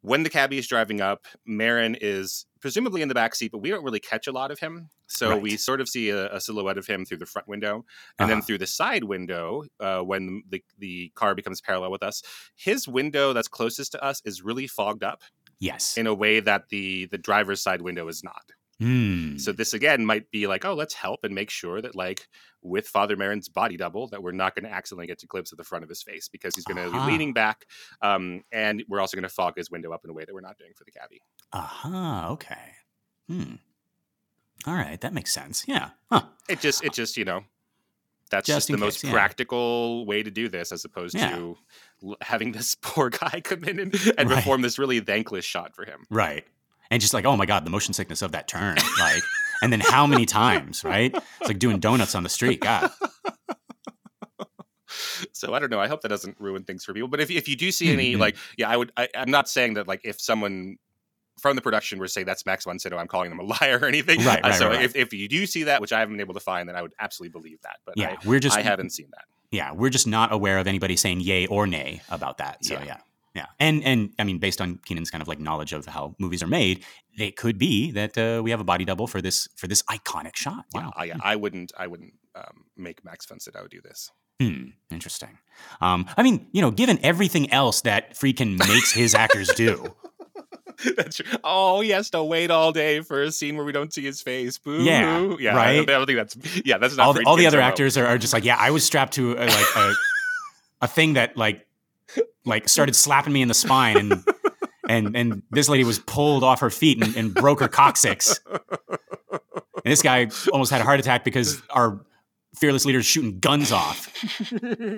when the cabbie is driving up, Merrin is presumably in the back seat, but we don't really catch a lot of him. So Right. we sort of see a, a silhouette of him through the front window, and then Uh-huh. through the side window, uh, when the the car becomes parallel with us, his window that's closest to us is really fogged up Yes. in a way that the the driver's side window is not. Hmm. So this again might be like, oh, let's help and make sure that like with Father Merrin's body double, that we're not going to accidentally get a glimpse of the front of his face because he's going to Ah. be leaning back, um, and we're also going to fog his window up in a way that we're not doing for the cabbie. Aha. Okay. Hmm. All right. That makes sense. Yeah. Huh. It just, it just, you know, that's Just just, the in most case, yeah. practical way to do this, as opposed Yeah. to having this poor guy come in and, and Right. perform this really thankless shot for him. Right. And just like, oh my God, the motion sickness of that turn. Like, and then how many times, right? It's like doing donuts on the street. God. So I don't know. I hope that doesn't ruin things for people. But if if you do see any Mhm. like, yeah, I would. I, I'm not saying that like if someone from the production were to say that's Max von Sydow, I'm calling them a liar or anything. Right, Uh, right, so right, right. if, if you do see that, which I haven't been able to find, then I would absolutely believe that. But Yeah. We're just, I, I haven't seen that. Yeah, we're just not aware of anybody saying yay or nay about that. So Yeah. yeah. Yeah. And, and I mean, based on Kynan's kind of like knowledge of how movies are made, it could be that uh, we have a body double for this, for this iconic shot. Yeah, Wow. I, I wouldn't. I wouldn't um, make Max von Sydow do this. Hmm, interesting. Um, I mean, you know, given everything else that Friedkin makes his actors do, That's true. Oh, he has to wait all day for a scene where we don't see his face. Boo. Yeah, yeah. right? I don't think that's. Yeah, that's not. all the, all the other to actors are, are just like, yeah, I was strapped to a, like a, a thing that like like started slapping me in the spine and and and this lady was pulled off her feet and, and broke her coccyx. And this guy almost had a heart attack because our fearless leader is shooting guns off.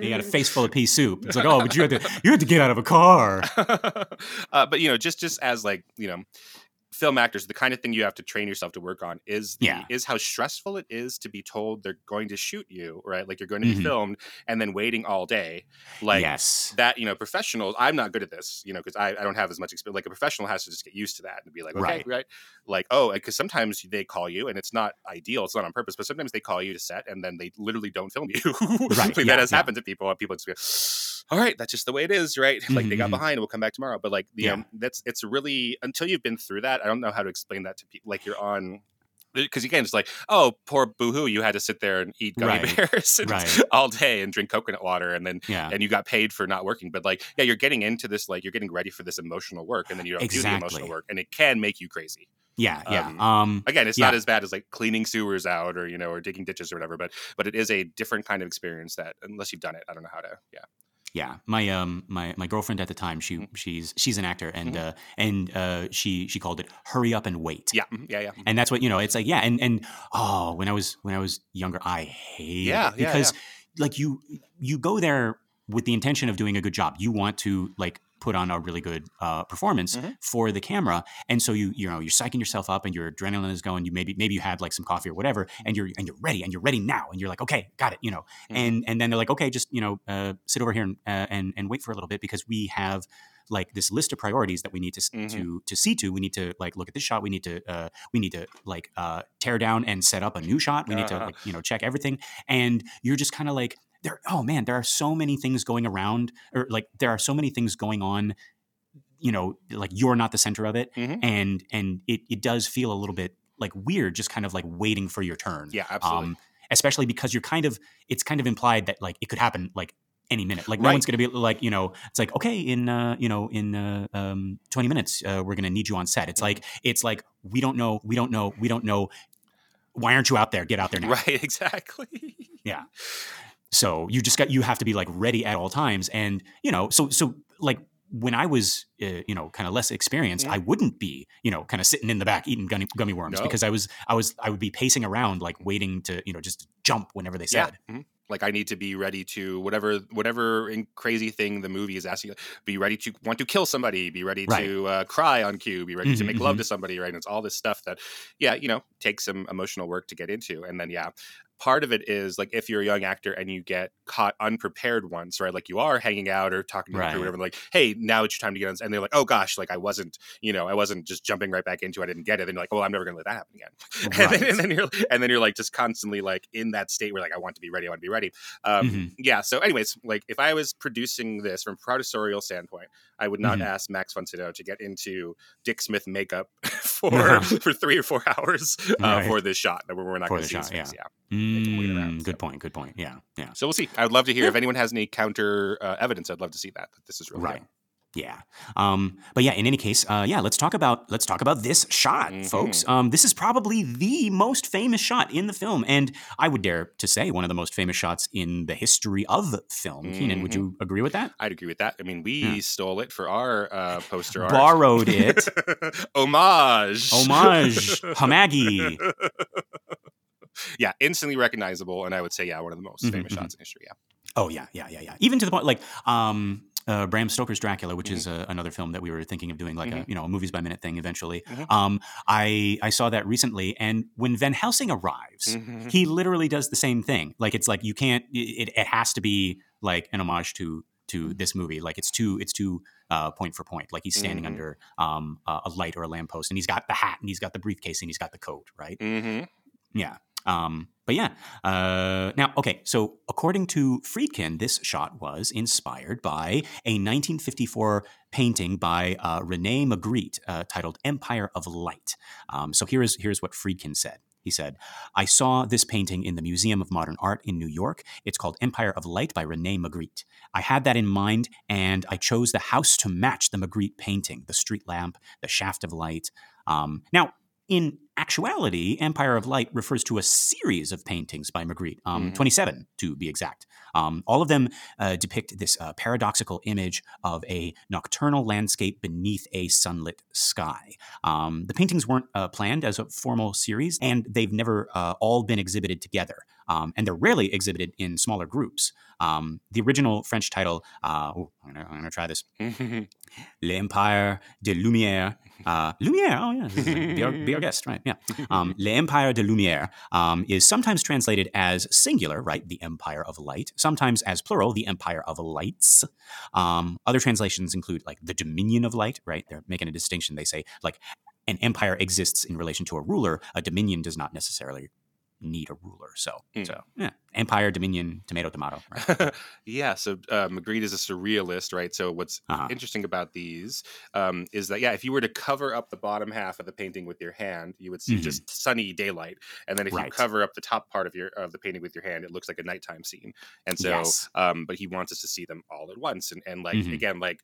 He had a face full of pea soup. It's like, oh, but you had to you had to get out of a car. uh, but you know, just just as like you know, film actors, the kind of thing you have to train yourself to work on is the, Yeah. is how stressful it is to be told they're going to shoot you, right? Like you're going to be Mhm. filmed and then waiting all day, like. yes. That you know, professionals. I'm not good at this, you know, because I, I don't have as much experience. Like a professional has to just get used to that and be like, okay, Right. right, like oh, because sometimes they call you and it's not ideal, it's not on purpose, but sometimes they call you to set and then they literally don't film you. Right, like yeah, that has yeah. happened to people. and People just go, all right, that's just the way it is, right? Like they got Mhm, mhm. behind, and we'll come back tomorrow. But like, you Yeah. know, that's it's really until you've been through that. I don't know how to explain that to people. Like you're on. Because again, it's like, oh, poor boohoo, you had to sit there and eat gummy Right, bears and- right. all day and drink coconut water, and then Yeah. and you got paid for not working. But like, yeah, you're getting into this, like, you're getting ready for this emotional work, and then you don't do the emotional work, and it can make you crazy. Yeah. Yeah. um, Um, Again, it's Yeah. not as bad as like cleaning sewers out or you know or digging ditches or whatever, but but it is a different kind of experience that unless you've done it, I don't know how to. Yeah. Yeah my um my my girlfriend at the time she Mhm. she's she's an actor and Mhm. uh and uh she she called it hurry up and wait Yeah. mhm, Yeah. Yeah. and that's what you know it's like yeah and and oh when i was when i was younger i hated Yeah, it yeah, because like you you go there with the intention of doing a good job you want to like put on a really good uh, performance Mhm. for the camera and so you you know you're psyching yourself up and your adrenaline is going you maybe maybe you had like some coffee or whatever and you're and you're ready and you're ready now and you're like okay got it you know Mhm. and and then they're like okay just you know uh, sit over here and, uh, and and wait for a little bit because we have like this list of priorities that we need to s Mhm. to to see to we need to like look at this shot we need to uh, we need to like uh, tear down and set up a new shot we need to Uh-huh. like you know check everything and you're just kind of like there oh man there are so many things going around or like there are so many things going on you know like you're not the center of it Mhm. and and it, it does feel a little bit like weird just kind of like waiting for your turn Yeah. Absolutely. um, especially because you're kind of it's kind of implied that like it could happen like any minute like no one's gonna be like you know it's like okay in uh you know in uh, um 20 minutes uh, we're gonna need you on set it's Mhm. like it's like we don't know we don't know we don't know why aren't you out there get out there now right. Exactly. So you just got you have to be like ready at all times and you know so so like when i was uh, you know kind of less experienced Yeah. i wouldn't be you know kind of sitting in the back eating gummy, gummy worms No. because i was i was i would be pacing around like waiting to you know just jump whenever they yeah. said mhm. Like I need to be ready to whatever whatever in crazy thing the movie is asking. Be ready to want to kill somebody. Be ready Right. to uh, cry on cue. Be ready to Mhm, make love mhm. to somebody. Right. And it's all this stuff that, yeah, you know, takes some emotional work to get into. And then yeah, part of it is like if you're a young actor and you get caught unprepared once, right? Like you are hanging out or talking to Right. or whatever. Like, hey, now it's your time to get on. And they're like, oh gosh, like I wasn't, you know, I wasn't just jumping right back into. it. I didn't get it. And you're like, oh, I'm never gonna let that happen again. and, then, and then you're and then you're like just constantly like in that state where like I want to be ready, I want to be ready. Um, Mhm. Yeah. So, anyways, like if I was producing this from a producerial standpoint, I would not Mhm. ask Max von Sydow to get into Dick Smith makeup for No. for three or four hours uh, Right. for this shot. We're, we're not going to see shot, face. Yeah. can around, Mm, so. good point good point yeah yeah So we'll see. I would love to hear if anyone has any counter uh, evidence. I'd love to see that. that this is really right good. yeah um but yeah in any case uh yeah let's talk about let's talk about this shot Mhm. folks um this is probably the most famous shot in the film and i would dare to say one of the most famous shots in the history of film kynan would Mm-hmm. you agree with that I'd agree with that. I mean, we Yeah. stole it for our uh, poster art. borrowed it Homage. homage hamagi yeah, instantly recognizable, and I would say, yeah, one of the most Mhm, famous mhm. shots in history. Yeah. Oh yeah, yeah, yeah, yeah. Even to the point like um uh, Bram Stoker's Dracula, which Mm-hmm. is uh, another film that we were thinking of doing, like a Mhm. you know a movies by minute thing eventually. Mhm. Um, I I saw that recently, and when Van Helsing arrives, Mhm. he literally does the same thing. Like it's like you can't. It, it has to be like an homage to to this movie. Like it's too it's too uh, point for point. Like he's standing Mhm. under um, a, a light or a lamppost, and he's got the hat, and he's got the briefcase, and he's got the coat, right? Yeah. Um, but yeah. Uh, now, okay. So, according to Friedkin, this shot was inspired by a 1954 painting by uh, Rene Magritte uh, titled "Empire of Light." Um, so here is here's what Friedkin said. he said, I saw this painting in the Museum of Modern Art in New York. It's called Empire of Light by Rene Magritte. I had that in mind, and I chose the house to match the Magritte painting the street lamp, the shaft of light. Um, now, in actuality, Empire of Light refers to a series of paintings by Magritte, um, Mhm. 27 to be exact. Um, all of them uh, depict this uh, paradoxical image of a nocturnal landscape beneath a sunlit sky. Um, the paintings weren't uh, planned as a formal series, and they've never uh, all been exhibited together. Um, and they're rarely exhibited in smaller groups. Um, the original French title, uh, ooh, I'm gonna, I'm gonna try this. L'Empire de Lumière. Uh, Lumière, oh yeah, this is a- be, our, be our guest, right? Yeah. Um, L'Empire de Lumière um, is sometimes translated as singular, right? The Empire of Light. Sometimes as plural, the Empire of Lights. Um, other translations include like the Dominion of Light, right? They're making a distinction. They say like an empire exists in relation to a ruler. A dominion does not necessarily need a ruler. So, Mm. so yeah, Empire, Dominion, tomato, tomato. Right? yeah, so uh, Magritte is a surrealist, right? So what's Uh-huh. interesting about these um, is that yeah, if you were to cover up the bottom half of the painting with your hand, you would see Mhm. just sunny daylight, and then if you cover up the top part of your of the painting with your hand, it looks like a nighttime scene. And so, Yes. um, but he wants us to see them all at once, and and like Mhm. again, like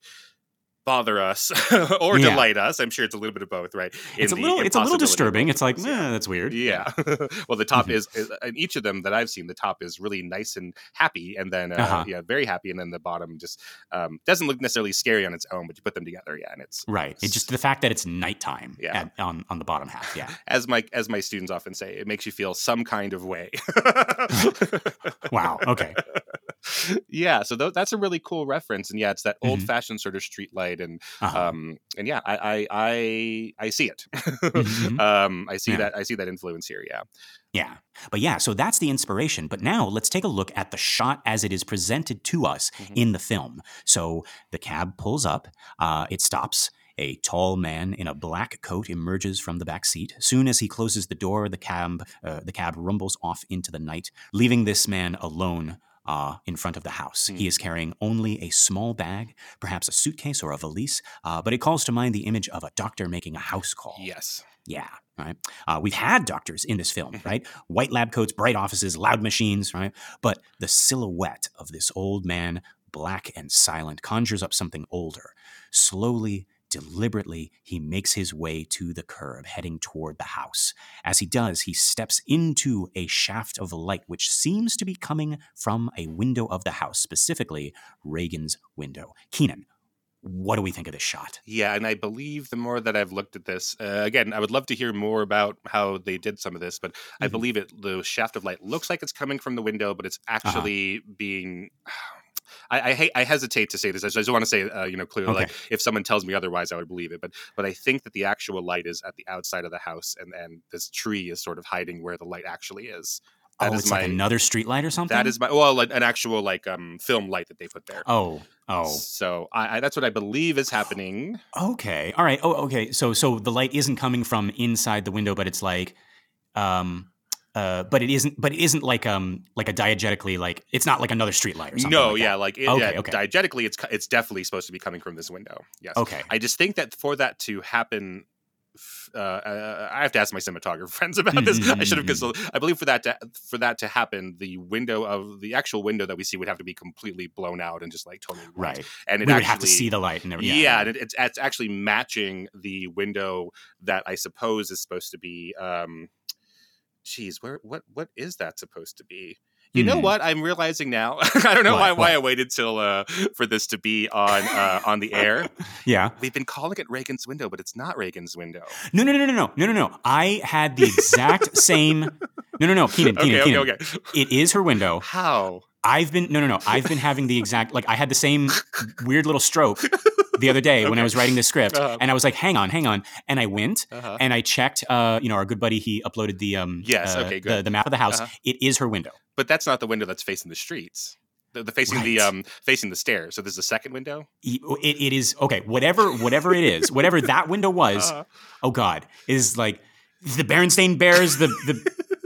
bother us or Yeah. delight us. I'm sure it's a little bit of both, right? In It's a little, it's a little disturbing. It's like, yeah. that's weird. Yeah. well, the top Mhm. is, is in each of them that I've seen. The top is really nice and happy, and then uh, Uh-huh. yeah, very happy, and then the bottom just um, doesn't look necessarily scary on its own, but you put them together, yeah, and it's Right. It's just the fact that it's nighttime Yeah. at, on, on the bottom half. Yeah. as my as my students often say, it makes you feel some kind of way. Wow. Okay. Yeah, so th- that's a really cool reference, and yeah, it's that old fashioned sort of street light, and Uh-huh. um, and yeah, I I I, I see it. Mhm. um, I see Yeah. that I see that influence here. Yeah. Yeah. But yeah, so that's the inspiration. But now let's take a look at the shot as it is presented to us Mhm. in the film. So the cab pulls up, uh, it stops. A tall man in a black coat emerges from the back seat. Soon as he closes the door, the cab uh, the cab rumbles off into the night, leaving this man alone uh, in front of the house. Hmm. He is carrying only a small bag, perhaps a suitcase or a valise, uh, but it calls to mind the image of a doctor making a house call. Yes. Yeah, right. Uh, we've had doctors in this film, Mhm. right? White lab coats, bright offices, loud machines, right? But the silhouette of this old man, black and silent, conjures up something older. Slowly, deliberately, he makes his way to the curb, heading toward the house. As he does, he steps into a shaft of light, which seems to be coming from a window of the house, specifically Regan's window. Kynan, what do we think of this shot? Yeah, and I believe the more that I've looked at this, uh, again, I would love to hear more about how they did some of this, but I Mhm. believe it. The shaft of light looks like it's coming from the window, but it's actually being. I, I hate. I hesitate to say this. I just want to say, uh, you know, clearly, Okay. like if someone tells me otherwise, I would believe it. But but I think that the actual light is at the outside of the house, and and this tree is sort of hiding where the light actually is. That oh, is it's like another street light or something? That is my well, an actual like um film light that they put there. Oh, oh, So I, I that's what I believe is happening. okay, all right. Oh, okay. So, so the light isn't coming from inside the window, but it's like, um, uh, but it isn't. But it isn't like um, like a diegetically like it's not like another street light or something. No, like yeah, that. like it, Okay, yeah, okay. diegetically, it's it's definitely supposed to be coming from this window. Yes. Okay. I just think that for that to happen, uh, uh, I have to ask my cinematographer friends about this. I should have Mm-hmm. consulted. I believe for that to, for that to happen, the window of the actual window that we see would have to be completely blown out and just like totally right. And it we actually, would have to see the light and everything. yeah, and it, it's it's actually matching the window that I suppose is supposed to be. Um, geez, where what what is that supposed to be? You know Hmm. what? I'm realizing now. I don't know What? why, why I waited till uh, for this to be on uh, on the air. Yeah. We've been calling it Regan's window, but it's not Regan's window. No, no, no, no, no, no, no, no. I had the exact same. No, no, no. Kynan, Kynan, Okay, okay, okay. It is her window. How? I've been no, no, no. I've been having the exact like I had the same weird little stroke the other day when I was writing the script, Uh-huh. and I was like, "Hang on, hang on," and I went Uh-huh. and I checked. Uh, you know, our good buddy he uploaded the um, Yes, uh, okay, the, good. the map of the house. Uh-huh. It is her window. But that's not the window that's facing the streets. The, the facing the um facing the stairs. So there's a second window. It, it, it is okay. Whatever, whatever it is, whatever that window was. Uh-huh. Oh God, is like the Berenstain Bears, the the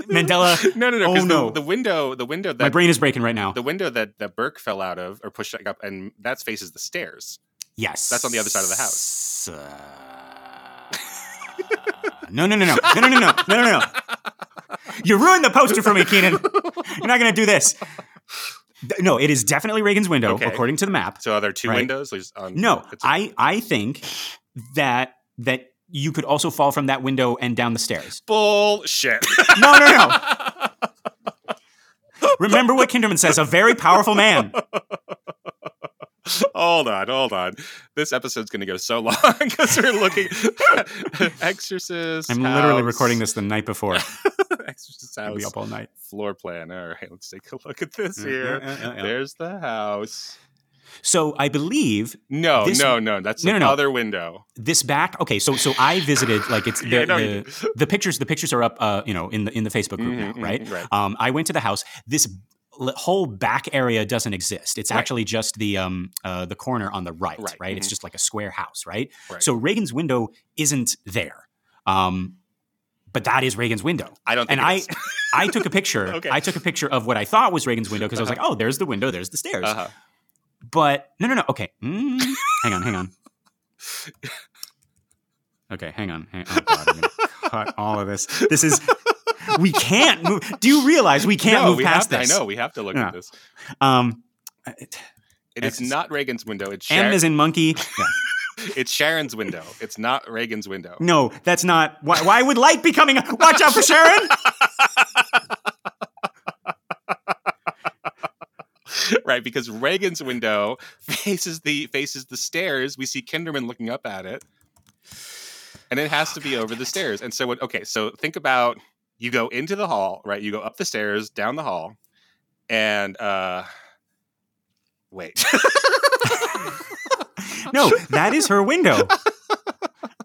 Mandela. no, no, no. Oh, no. The, the window, the window that My brain is breaking right now. the window that that Burke fell out of or pushed up, and that faces the stairs. Yes, That's on the other side of the house. Uh, no, no, no, no, no, no, no, no, no, no. you ruined the poster for me, Kynan. You're not going to do this. No, it is definitely Regan's window, Okay. according to the map. So are there two Right. windows? On, No, I I think that that you could also fall from that window and down the stairs. bullshit. No, no, no. Remember what Kinderman says: a very powerful man. hold on, hold on. This episode's going to go so long because we're looking Exorcist. I'm literally recording this the night before. Exorcist I'll be up all night. floor plan. All right, let's take a look at this Yeah, here. yeah, yeah, yeah. There's the house. So I believe No, This- no, no. That's No, no, no. other window. this back. Okay, so so I visited like it's the, Yeah, you the, the pictures. The pictures are up, uh, you know, in the in the Facebook group Mhm, now, right? mhm, right. Um, I went to the house. This whole back area doesn't exist. It's Right. actually just the um uh, the corner on the right, right? Right, It's mhm. just like a square house, right? Right. So Regan's window isn't there. Um, but that is Regan's window. I don't think And I. I took a picture. Okay. I took a picture of what I thought was Regan's window because I was like, oh, there's the window, there's the stairs. uh-huh. But no, no, no. Okay, Mm, hang on, hang on. Okay, hang on. Hang, oh God, I'm gonna cut all of this. This is we can't move. Do you realize we can't no, move we past to, this? I know. We have to look Yeah. at this. Um, It is not Regan's window. It's M is in monkey. Yeah. it's Sharon's window. It's not Regan's window. No, that's not. Why, why would light be coming? Watch out for Sharon. right, because Regan's window faces the faces the stairs. We see Kinderman looking up at it, and it has to be over the stairs. And so, what? Okay, so think about you go into the hall, right? You go up the stairs, down the hall, and uh, wait. No, that is her window.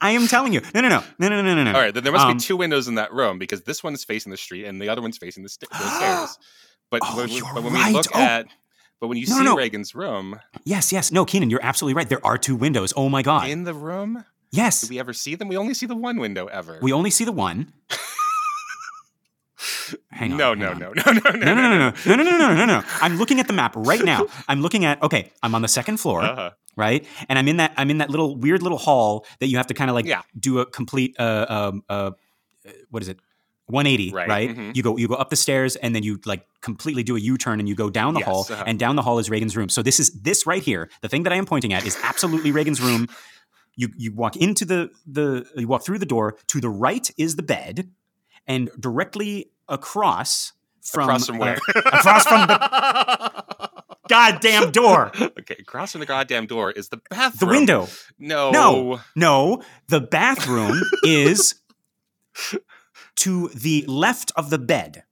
I am telling you. No, no, no, no, no, no, no, no. All right, then there must Um, be two windows in that room because this one's facing the street and the other one's facing the, sta- the stairs. But, Oh, when, we- but when we look Oh. at, but when you No, see no. Regan's room Yes, yes. No, Kynan, you're absolutely right. There are two windows. Oh my God. in the room, yes. do we ever see them? We only see the one window ever. We only see the one. Hang on. no, hang no, on. no, no, no, no, No, no, no, no, no, no, no, no, no, no. I'm looking at the map right now. I'm looking at. Okay, I'm on the second floor, Uh-huh. right? And I'm in that. I'm in that little weird little hall that you have to kind of like Yeah. do a complete. Uh, um, uh, what is it? 180, Right, right? mhm. You go you go up the stairs and then you like completely do a U-turn and you go down the Yes, hall uh-huh. and down the hall is Regan's room. So this is this right here. The thing that I am pointing at is absolutely Regan's room. You you walk into the the you walk through the door. To the right is the bed, and directly across from across from uh, where? across from the goddamn door. okay, across from the goddamn door is the bathroom. The window. No, No. No, the bathroom is to the left of the bed.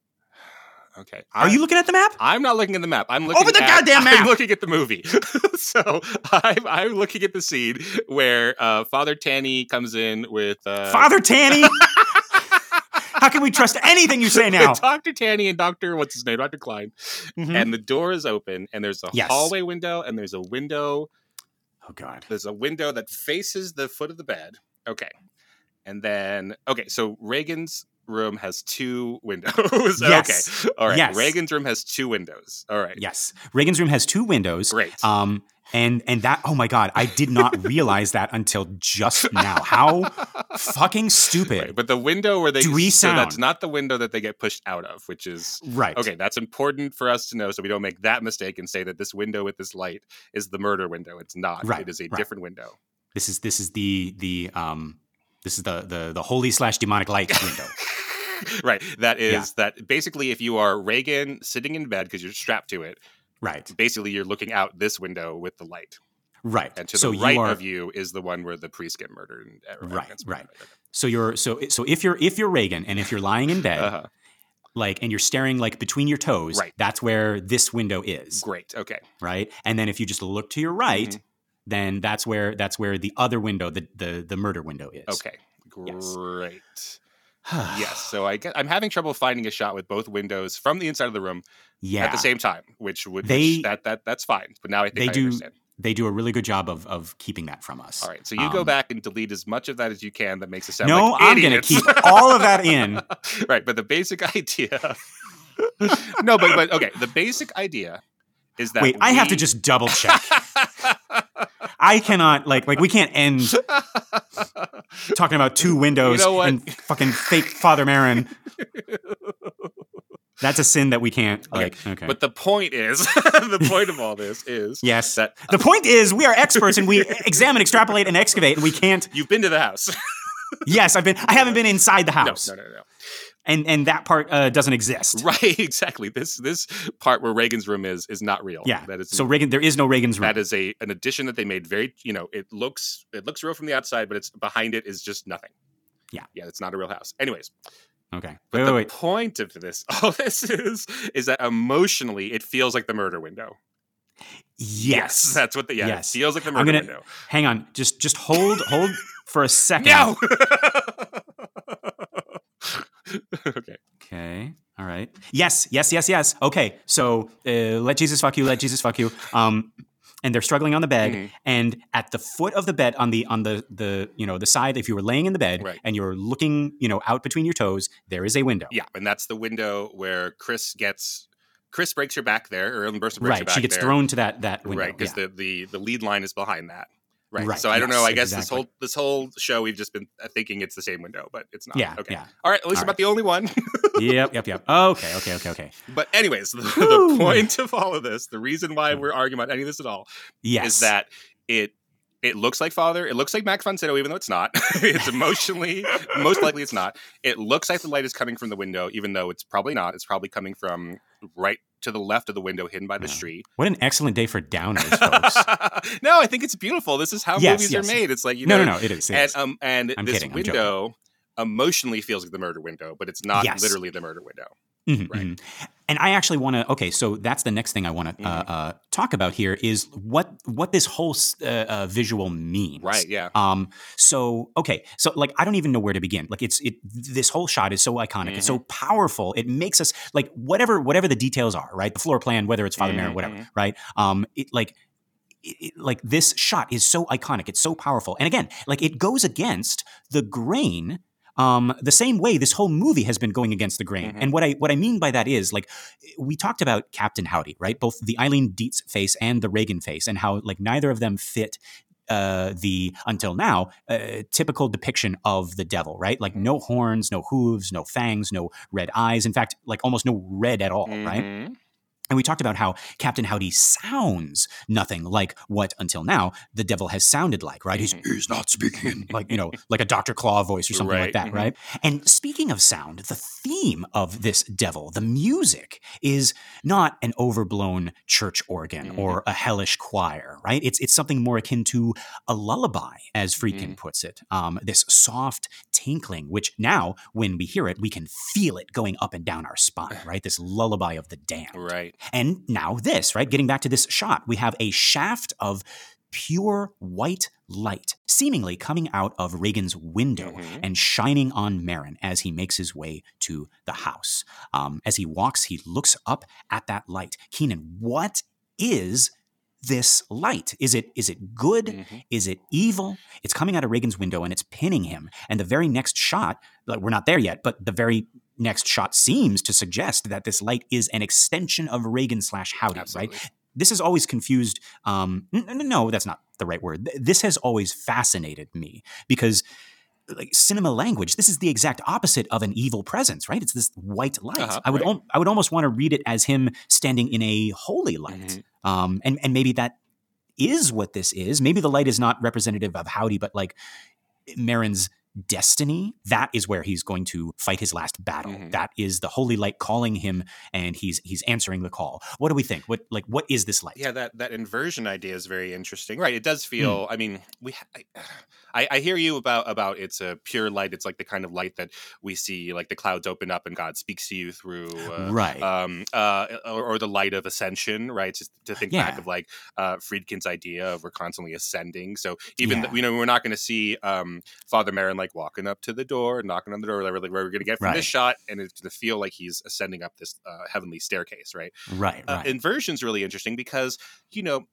Okay, Are you looking at the map? I'm not looking at the map. I'm looking Over the at, goddamn map! I'm looking at the movie. so I'm, I'm looking at the scene where uh, Father Tanny comes in with uh, Father Tanny. How can we trust anything you say now? Dr. Tanny and Dr. What's his name? Dr. Klein. Mhm. And the door is open, and there's a Yes. hallway window, and there's a window. Oh God. There's a window that faces the foot of the bed. Okay. And then okay, so Regan's room has two windows. Yes. Okay. All right. Yes. Regan's room has two windows. All right. Yes, Regan's room has two windows. Great. Um, and and that oh my god, I did not realize that until just now. How fucking stupid. Right, but the window where they Dewey so that's sound. not the window that they get pushed out of, which is Right. okay. That's important for us to know, so we don't make that mistake and say that this window with this light is the murder window. It's not. Right, It is a right. different window. This is this is the the um this is the the the holy slash demonic light window. right. That is Yeah. that. Basically, if you are Regan sitting in bed because you're strapped to it, Right. basically you're looking out this window with the light, Right. and to so the right are, of you is the one where the priest get murdered. And, uh, Right, gets right. so you're so so if you're if you're Regan and if you're lying in bed Uh-huh. like and you're staring like between your toes, Right. that's where this window is, Great. Okay. right? And then if you just look to your right, Mhm. then that's where that's where the other window, the the the murder window is. Okay. Great. yes. So I get, I'm having trouble finding a shot with both windows from the inside of the room yeah. at the same time, which would They- which that that that's fine. But now I think they I do- understand. they do a really good job of of keeping that from us. All right. So you go Um, back and delete as much of that as you can that makes it sound No, like I'm gonna keep all of that in. right, but the basic idea. no, but but okay. The basic idea is that Wait, I have to just double check. I cannot like like we can't end talking about two windows You know and fucking fake Father Merrin. That's a sin that we can't Okay, like. Okay. But the point is, the point of all this is yes. that The point is, we are experts and we examine, extrapolate, and excavate, and we can't. you've been to the house. Yes, I've been. I haven't been inside the house. no, house, no, no, no. And and that part uh, doesn't exist. Right, exactly. This this part where Regan's room is is not real. Yeah. that is So Regan, there is no Regan's room. that is a an addition that they made. Very, you know, it looks it looks real from the outside, but it's behind it is just nothing. Yeah. yeah, it's not a real house. Anyways, okay. but Wait, the wait, wait. point of this, all this is, is that emotionally, it feels like the murder window. Yes. that's what the yeah. Yes. It feels like the murder gonna- window. Hang on. Just just hold hold for a second. No. okay. Okay. All right. Yes. Yes. Yes. Yes. Okay. So uh, let Jesus fuck you. Let Jesus fuck you. Um, and they're struggling on the bed, Mhm. and at the foot of the bed, on the on the the you know the side, if you were laying in the bed Right. and you're looking you know out between your toes, there is a window. Yeah, and that's the window where Chris gets Chris breaks her back there, or Ellen Burstyn breaks her Right. back She gets there. thrown to that that window. right because yeah. the, the the lead line is behind that right, Right, so i don't know i guess this whole this whole show we've just been uh, thinking it's the same window but it's not yeah. okay Yeah. all right at least All i'm not the only one yep. Yep. Yep. Okay. Okay. Okay. Okay. but anyways the, the point of all of this the reason why we're arguing about any of this at all Yes. is that it it looks like father it looks like Max von Sydow even though it's not it's emotionally most likely it's not it looks like the light is coming from the window even though it's probably not it's probably coming from right to the left of the window hidden by the Yeah. street What an excellent day for downers, folks. no, I think it's beautiful. This is how Yes, movies yes. are made. It's like you no, know, no, no. It is. It and is. um, and I'm this kidding, window emotionally feels like the murder window, but it's not Yes. literally the murder window. Mhm, right. mhm. And I actually want to. Okay, so that's the next thing I want to uh, Mhm. uh, talk about here is what what this whole uh, uh, visual means. Right? Yeah. Um. So okay. So like, I don't even know where to begin. Like, it's it. This whole shot is so iconic. It's so powerful. It makes us like whatever whatever the details are. Right. The floor plan, whether it's Father Merrin, whatever. Mhm. Right. Um. It like. It- like this shot is so iconic. It's so powerful. And again, like it goes against the grain um, the same way this whole movie has been going against the grain. Mhm. And what I what I mean by that is like we talked about Captain Howdy, right? Both the Eileen Dietz face and the Regan face, and how like neither of them fit. Uh, the until now uh, typical depiction of the devil, right? Like no horns, no hooves, no fangs, no red eyes. In fact, like almost no red at all, right? And we talked about how Captain Howdy sounds nothing like what until now the devil has sounded like, right? He's, Mhm. he's not speaking like, you know, like a Dr. Claw voice or something like Right. that, Mhm. right? And speaking of sound, the theme of this devil, the music, is not an overblown church organ Mhm. or a hellish choir, right? It's it's something more akin to a lullaby, as Friedkin Mhm. puts it. Um, this soft tinkling, which now, when we hear it, we can feel it going up and down our spine, right? This lullaby of the damned. Right. And now this, right? Getting back to this shot, we have a shaft of pure white light seemingly coming out of Regan's window Mhm. and shining on Merrin as he makes his way to the house. Um, as he walks, he looks up at that light. Kynan, what is this light? Is it is it good? Mhm. Is it evil? It's coming out of Regan's window and it's pinning him. And the very next shot, like we're not there yet, but the very next shot seems to suggest that this light is an extension of Regan slash Howdy, right? This has always confused. Um, n- no, that's not the right word. This has always fascinated me because, like cinema language, this is the exact opposite of an evil presence, right? It's this white light. Uh-huh, I would, right. al- I would almost want to read it as him standing in a holy light, Mhm. um, and and maybe that is what this is. Maybe the light is not representative of Howdy, but like Merrin's destiny. That is where he's going to fight his last battle. Mhm. That is the holy light calling him, and he's he's answering the call. What do we think? What like what is this light? Yeah, that that inversion idea is very interesting. Right. It does Hmm. feel. I mean, we. I, I, I hear you about about it's a pure light. It's like the kind of light that we see, like the clouds open up and God speaks to you through. Uh, right. um, uh, or, or the light of ascension, right? Just to think back of like uh, Friedkin's idea of we're constantly ascending. So even Yeah. th- you know we're not going to see um, Father Merrin like walking up to the door and knocking on the door, whatever. Like where we're going to get from Right. this shot, and it's going to feel like he's ascending up this uh, heavenly staircase, right? right. Uh, Right. inversion's really interesting because you know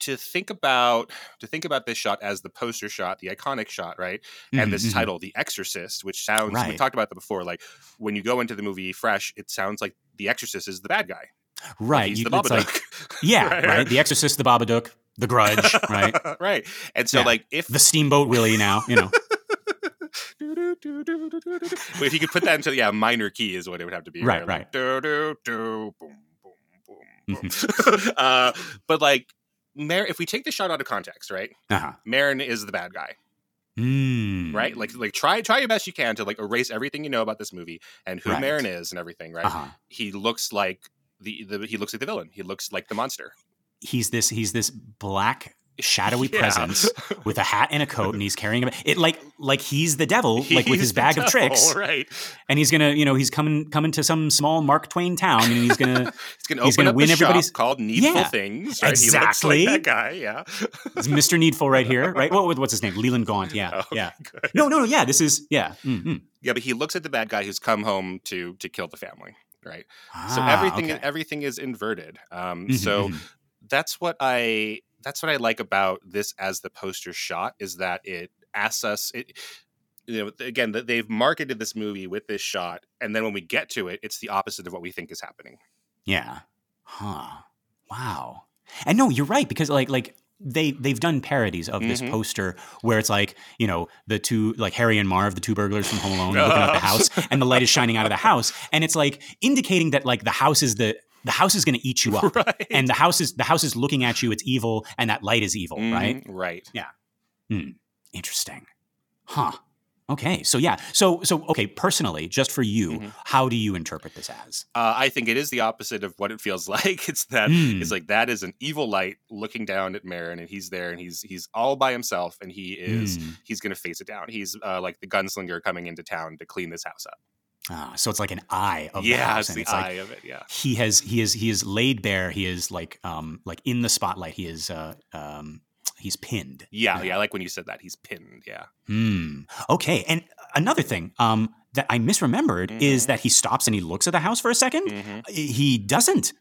to think about to think about this shot as the poster shot, the iconic shot, right? and Mhm, this mhm. title, The Exorcist, which sounds we talked about that before. Like when you go into the movie fresh, it sounds like The Exorcist is the bad guy. Like, right. you- the it's like- Babadook. yeah. Right. Right. The Exorcist, the Babadook, the Grudge. right. right. And so Yeah. like if The Steamboat Willie. Now you know. if you could put that into yeah minor key is what it would have to be. Right, Like, do, do, do, boom, boom, boom, boom. uh, but like, Mar- if we take the shot out of context, right? Uh-huh. Merrin is the bad guy, Mm. right? Like, like try try your best you can to like erase everything you know about this movie and who Right. Merrin is and everything, right? Uh-huh. He looks like the, the he looks like the villain. He looks like the monster. He's this he's this black shadowy Yeah. presence with a hat and a coat and he's carrying a it like like he's the devil like with his bag of tricks right? and he's gonna you know he's coming coming to some small mark twain town and he's gonna He's gonna He's open gonna up win everybody's- shop called Needful Yeah, Things. Right? exactly. Like that guy. Yeah. it's mr needful right here right what, what's his name leland gaunt yeah Oh, yeah good. no no no yeah this is yeah mm, mm. Yeah, but he looks at the bad guy who's come home to to kill the family, right? so Ah, everything okay. everything is inverted. Um, Mhm, so mhm. that's what I that's what I like about this as the poster shot is that it asks us. It, you know, again, that they've marketed this movie with this shot, and then when we get to it, it's the opposite of what we think is happening. Yeah. Huh. Wow. And no, you're right because like like they they've done parodies of this Mhm. poster where it's like you know the two like Harry and Marv, the two burglars from Home Alone, looking at the house, and the light is shining out of the house, and it's like indicating that like the house is the the house is going to eat you up, right. and the house is the house is looking at you. It's evil, and that light is evil, right? Right. Yeah. Mhm, Interesting. Huh. Okay. So yeah. So so okay. Personally, just for you, Mhm. how do you interpret this as? Uh, I think it is the opposite of what it feels like. It's that Mm. it's like that is an evil light looking down at Merrin, and he's there, and he's he's all by himself, and he is Mm. he's going to face it down. He's uh, like the gunslinger coming into town to clean this house up. Ah, so it's like an eye of the house, it's and the it's eye like of it. Yeah, he has he is he is laid bare. He is like um like in the spotlight. He is uh um he's pinned. yeah, Yeah. yeah. I like when you said that. He's pinned. Yeah, Hmm. Okay. And another thing um that I misremembered is Mhm. that he stops and he looks at the house for a 2nd Mhm. He doesn't.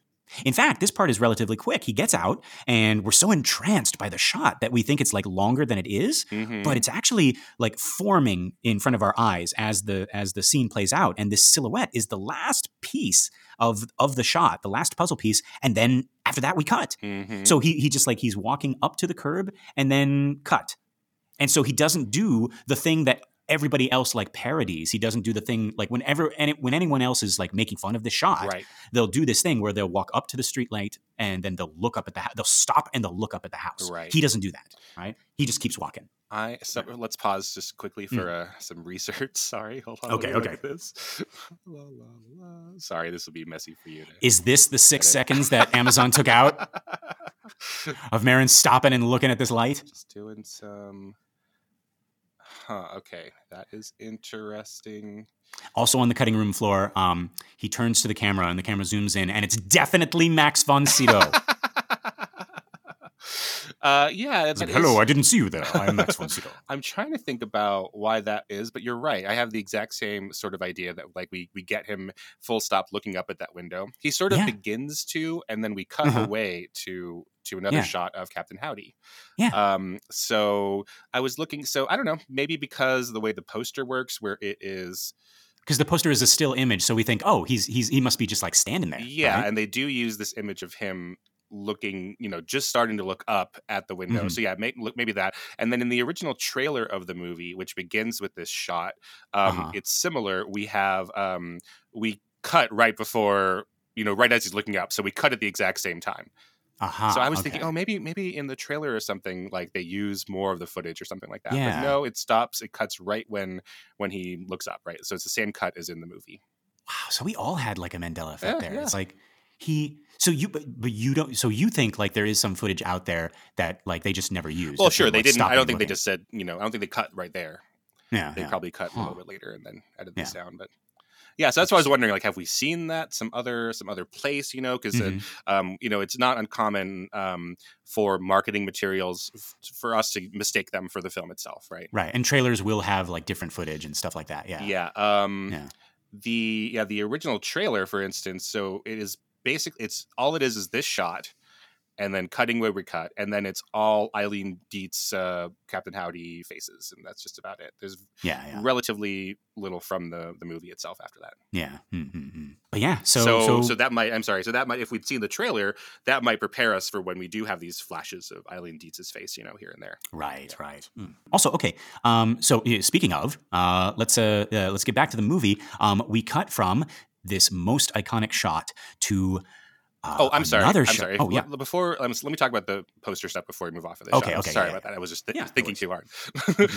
In fact, this part is relatively quick. He gets out, and we're so entranced by the shot that we think it's like longer than it is. Mhm. but it's actually like forming in front of our eyes as the as the scene plays out and this silhouette is the last piece of of the shot the last puzzle piece and then after that we cut Mhm. so he he just like he's walking up to the curb and then cut and so he doesn't do the thing that everybody else like parodies he doesn't do the thing like whenever any, when anyone else is like making fun of the shot right. they'll do this thing where they'll walk up to the street light and then they'll look up at the house they'll stop and they'll look up at the house Right. he doesn't do that right he just keeps walking I so, let's pause just quickly for uh, some research. Sorry, hold on. Okay, okay. This. La, la, la. Sorry, this will be messy for you. To Is this the six seconds that Amazon took out of Merrin stopping and looking at this light? Just doing some. Huh. Okay, that is interesting. Also on the cutting room floor, um, he turns to the camera and the camera zooms in, and it's definitely Max von Sydow. uh, yeah. It's like, Hello, is- I didn't see you there. I'm Max von Sydow. I'm trying to think about why that is, but you're right. I have the exact same sort of idea that like we we get him full stop looking up at that window. He sort of Yeah. begins to, and then we cut Uh-huh. away to to another Yeah. shot of Captain Howdy. Yeah. Um. So I was looking. So I don't know. Maybe because the way the poster works, where it is Because the poster is a still image, so we think, oh, he's he's he must be just like standing there. Yeah, right? and they do use this image of him looking, you know, just starting to look up at the window. Mhm. So yeah, look maybe that. And then in the original trailer of the movie, which begins with this shot, um, Uh-huh. it's similar. We have um, we cut right before, you know, right as he's looking up. So we cut at the exact same time. Aha, so I was okay. thinking, oh, maybe maybe in the trailer or something like they use more of the footage or something like that. Yeah. But no, it stops. It cuts right when when he looks up. Right. So it's the same cut as in the movie. wow. So we all had like a Mandela effect Yeah, there. yeah. It's like he. So you, but, but you don't. So you think like there is some footage out there that like they just never used. Well, sure, they like, didn't. I don't think they just said, you know, I don't think they cut right there. Yeah, They yeah. probably cut a little bit later and then edited Yeah. the sound. But yeah, so that's why I was wondering, like, have we seen that some other some other place? You know, because Mhm. um, you know, it's not uncommon um, for marketing materials f- for us to mistake them for the film itself, right? Right, and trailers will have like different footage and stuff like that. Yeah, Yeah. Um, Yeah. The yeah the original trailer, for instance, so it is basic. It's all it is is this shot, and then cutting where we cut, and then it's all Eileen Dietz, uh, Captain Howdy faces, and that's just about it. There's yeah, yeah. relatively little from the the movie itself after that. Yeah. Mm-hmm. but yeah, so so, so, so that might I'm sorry, so that might if we'd seen the trailer, that might prepare us for when we do have these flashes of Eileen Dietz's face, you know, here and there. Right, right. Mm. Also, okay. Um, so speaking of, uh, let's uh, uh, let's get back to the movie. Um, we cut from this most iconic shot to. Uh, oh, I'm sorry. another I'm shot. sorry. Oh, yeah. Before, um, let me talk about the poster stuff before we move off of this. Okay, shot. Okay, Sorry yeah, about that. I was just th- Yeah, thinking too hard.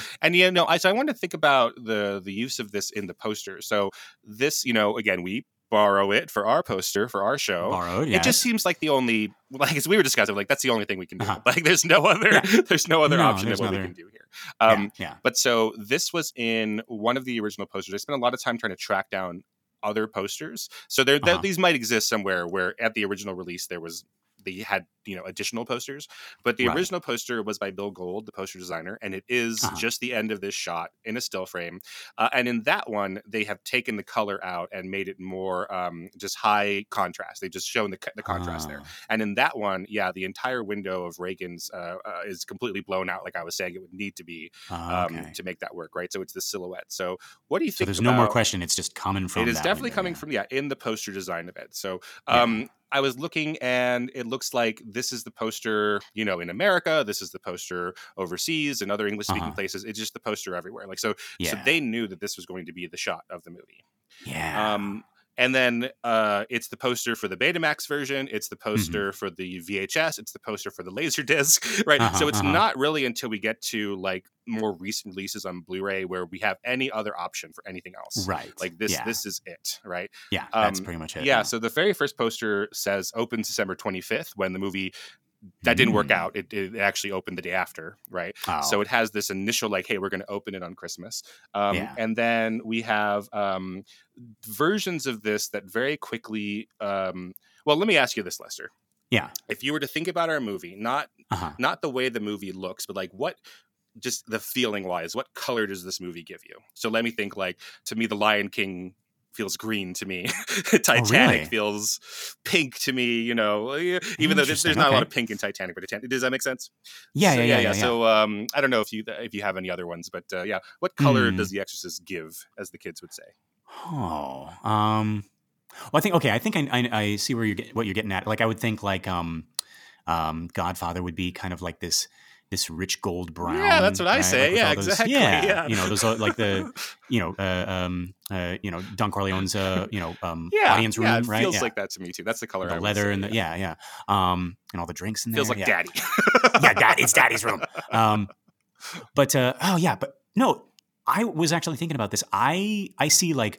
and yeah, no, I so I wanted to think about the the use of this in the poster. So this, you know, again, we borrow it for our poster for our show. Borrowed. It just seems like the only, like as we were discussing, like that's the only thing we can do. Uh-huh. Like there's no other, Yeah. there's no other No, option of what no we can do here. Um, yeah, yeah. but so this was in one of the original posters. I spent a lot of time trying to track down other posters. So there, Uh-huh. these might exist somewhere where at the original release there was they had you know additional posters, but the Right. original poster was by Bill Gold, the poster designer, and it is Uh-huh. just the end of this shot in a still frame. Uh, and in that one, they have taken the color out and made it more um, just high contrast. They've just shown the, the contrast there. Ah, And in that one, yeah, the entire window of Regan's uh, uh, is completely blown out, like I was saying it would need to be ah, um, to make that work, right? So it's the silhouette. So what do you So think? there's no more question. It's just coming from. It is definitely window, coming yeah. from yeah in the poster design of it. So Yeah. I was looking and it looks like this is the poster, you know, in America. This is the poster overseas and other English speaking Uh-huh. places. It's just the poster everywhere. Like so, Yeah. so they knew that this was going to be the shot of the movie. yeah. Um, and then uh, it's the poster for the Betamax version. It's the Mm-hmm. poster for the VHS. It's the poster for the Laserdisc, right? Uh-huh, so it's uh-huh. not really until we get to like more recent releases on Blu-ray where we have any other option for anything else. right. Like this, Yeah. this is it, right? yeah. That's um, pretty much it. Yeah. So the very first poster says open December 25th when the movie that didn't work Mm. out. It, it actually opened the day after, right? Oh, So it has this initial like, hey, we're going to open it on Christmas, um, Yeah. and then we have um, versions of this that very quickly. Um, well, let me ask you this, Lester. yeah. If you were to think about our movie, not Uh-huh. not the way the movie looks, but like what just the feeling wise, what color does this movie give you? So let me think like to me, The Lion King feels green to me. Titanic Oh, really? feels pink to me, you know, even though there's, there's not a lot of pink in Titanic, but Titanic, does that make sense? Yeah, So, yeah, yeah, yeah, yeah. So um, I don't know if you if you have any other ones, but uh, yeah, what color Hmm. does The Exorcist give, as the kids would say? Oh, um, well, I think okay. I think I, I, I see where you're get, what you're getting at. Like, I would think like um, um, Godfather would be kind of like this this rich gold brown. Yeah, that's what I right? say. Like Yeah, those- exactly. Yeah, Yeah. you know those are like the you know uh, um uh, you know Don Corleone's uh you know um yeah, audience room yeah, it right feels yeah. like that to me too. That's the color. I the would leather say, and the yeah yeah um and all the drinks in feels there Feels like daddy. yeah, dad, it's daddy's room. Um, but uh, oh yeah, but no, I was actually thinking about this. I I see like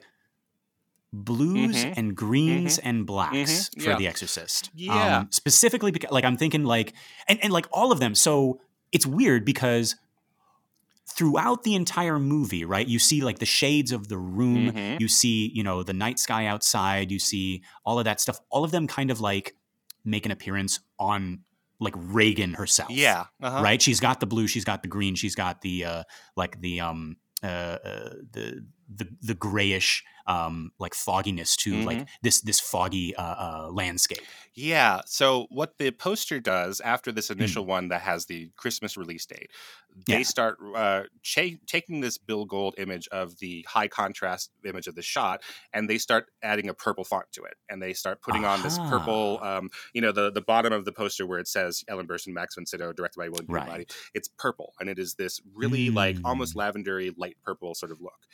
blues Mhm. and greens and blacks Mhm. for Yeah. The Exorcist. Yeah. um, specifically because like I'm thinking like and and like all of them. So it's weird because throughout the entire movie, right? You see like the shades of the room. Mhm. You see, you know, the night sky outside. You see all of that stuff. All of them kind of like make an appearance on like Regan herself Yeah. Uh-huh. right? She's got the blue, she's got the green, she's got the uh, like the um uh, uh the the the grayish um like fogginess to like Mm-hmm. this this foggy uh, uh landscape. Yeah. So what the poster does after Hmm. this initial one that has the Christmas release date, they Yeah. start uh, cha- taking this Bill Gold image of the high contrast image of the shot, and they start adding a purple font to it, and they start putting on this purple, um, you know, the the bottom of the poster where it says Ellen Burstyn, Max von Sydow, directed by William Peabody. It's purple, and it is this really like almost Mm. lavendery light purple sort of look.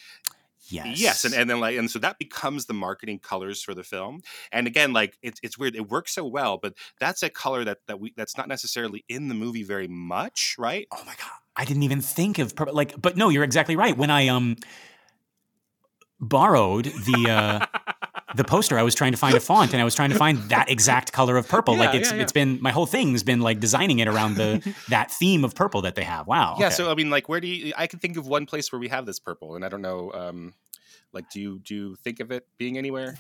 Yes. Yes, and, and then like and so that becomes the marketing colors for the film. And again, like it's it's weird. It works so well, but that's a color that that we that's not necessarily in the movie very much, right? oh my god, I didn't even think of purple. Like, but no, you're exactly right. When I um borrowed the uh the poster, I was trying to find a font, and I was trying to find that exact color of purple. like it's yeah, yeah. it's been my whole thing's been like designing it around the that theme of purple that they have. Wow. Yeah. okay. So I mean, like, where do you? I can think of one place where we have this purple, and I don't know. um Like, do you do you think of it being anywhere?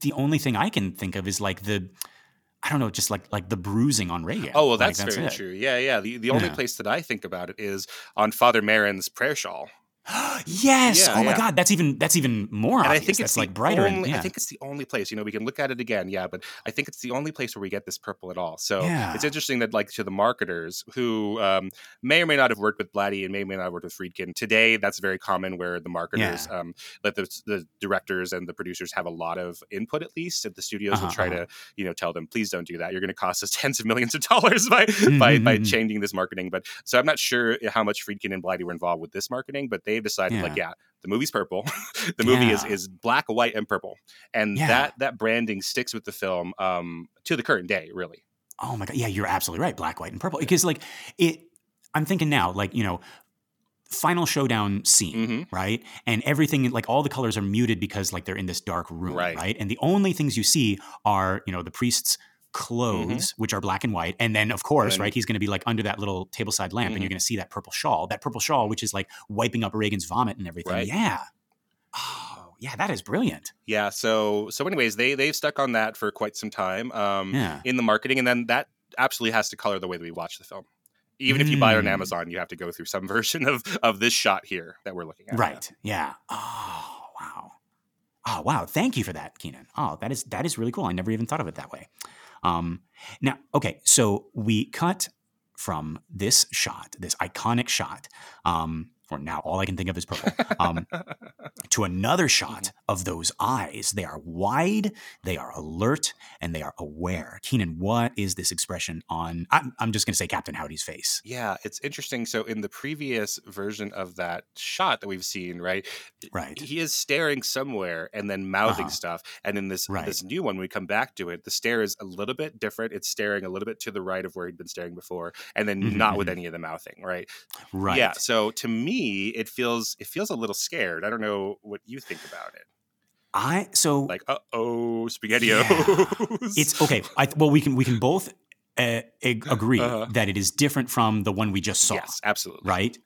the only thing I can think of is like the, I don't know, just like like the bruising on Regan. Oh well, Like, that's, very it. true. Yeah, yeah. The the only Yeah. place that I think about it is on Father Merrin's prayer shawl. yes. Yeah, oh my yeah. god, that's even that's even more and I think that's it's like brighter. and- yeah. I think it's the only place. You know, we can look at it again, yeah, but I think it's the only place where we get this purple at all. So it's interesting that, like, to the marketers who um, may or may not have worked with Blatty and may or may not have worked with Friedkin today, that's very common where the marketers, um, let the, the directors and the producers have a lot of input at least. And the studios will Uh-huh, try uh-huh. to, you know, tell them, please don't do that. You're going to cost us tens of millions of dollars by by, by Mhm. changing this marketing. But so I'm not sure how much Friedkin and Blatty were involved with this marketing, but they've decided, like, yeah, the movie's purple. the movie is Yeah. is black, white, and purple, and Yeah. that that branding sticks with the film um, to the current day, really. Oh my god, yeah, you're absolutely right. Black, white, and purple. Because like it, I'm thinking now, like you know, final showdown scene, hmm right? And everything, like all the colors are muted because like they're in this dark room, Right. right? And the only things you see are you know the priest's clothes, which are black and white, and then of course, Mm-hmm. right, he's going to be like under that little tableside lamp, and Mhm. you're going to see that purple shawl, that purple shawl, which is like wiping up Regan's vomit and everything. Right. Yeah. Oh, yeah, that is brilliant. Yeah. So so anyways, they they've stuck on that for quite some time um, Yeah. in the marketing, and then that absolutely has to color the way that we watch the film. Even if you buy it on Mm. Amazon, you have to go through some version of of this shot here that we're looking at. Right. Yeah. Oh, wow. Oh, wow. Thank you for that, Kynan. Oh, that is that is really cool. I never even thought of it that way. Um, now, okay, so we cut from this shot, this iconic shot, um, or now all I can think of is purple, um, to another shot of those eyes. They are wide, they are alert, and they are aware. Kynan, what is this expression on? I'm, I'm just going to say Captain Howdy's face. Yeah, it's interesting. So in the previous version of that shot that we've seen, right, Right. he is staring somewhere and then mouthing Uh-huh. stuff. And in this Right. this new one, we come back to it, the stare is a little bit different. It's staring a little bit to the right of where he'd been staring before, and then Mhm, not with mhm. any of the mouthing, right? Right. Yeah. So to me, it feels it feels a little scared. I don't know what you think about it. I so Like, uh oh, spaghettios. it's okay. I, well, we can we can both uh, ag- agree Uh-huh. that it is different from the one we just saw, yes, absolutely. right?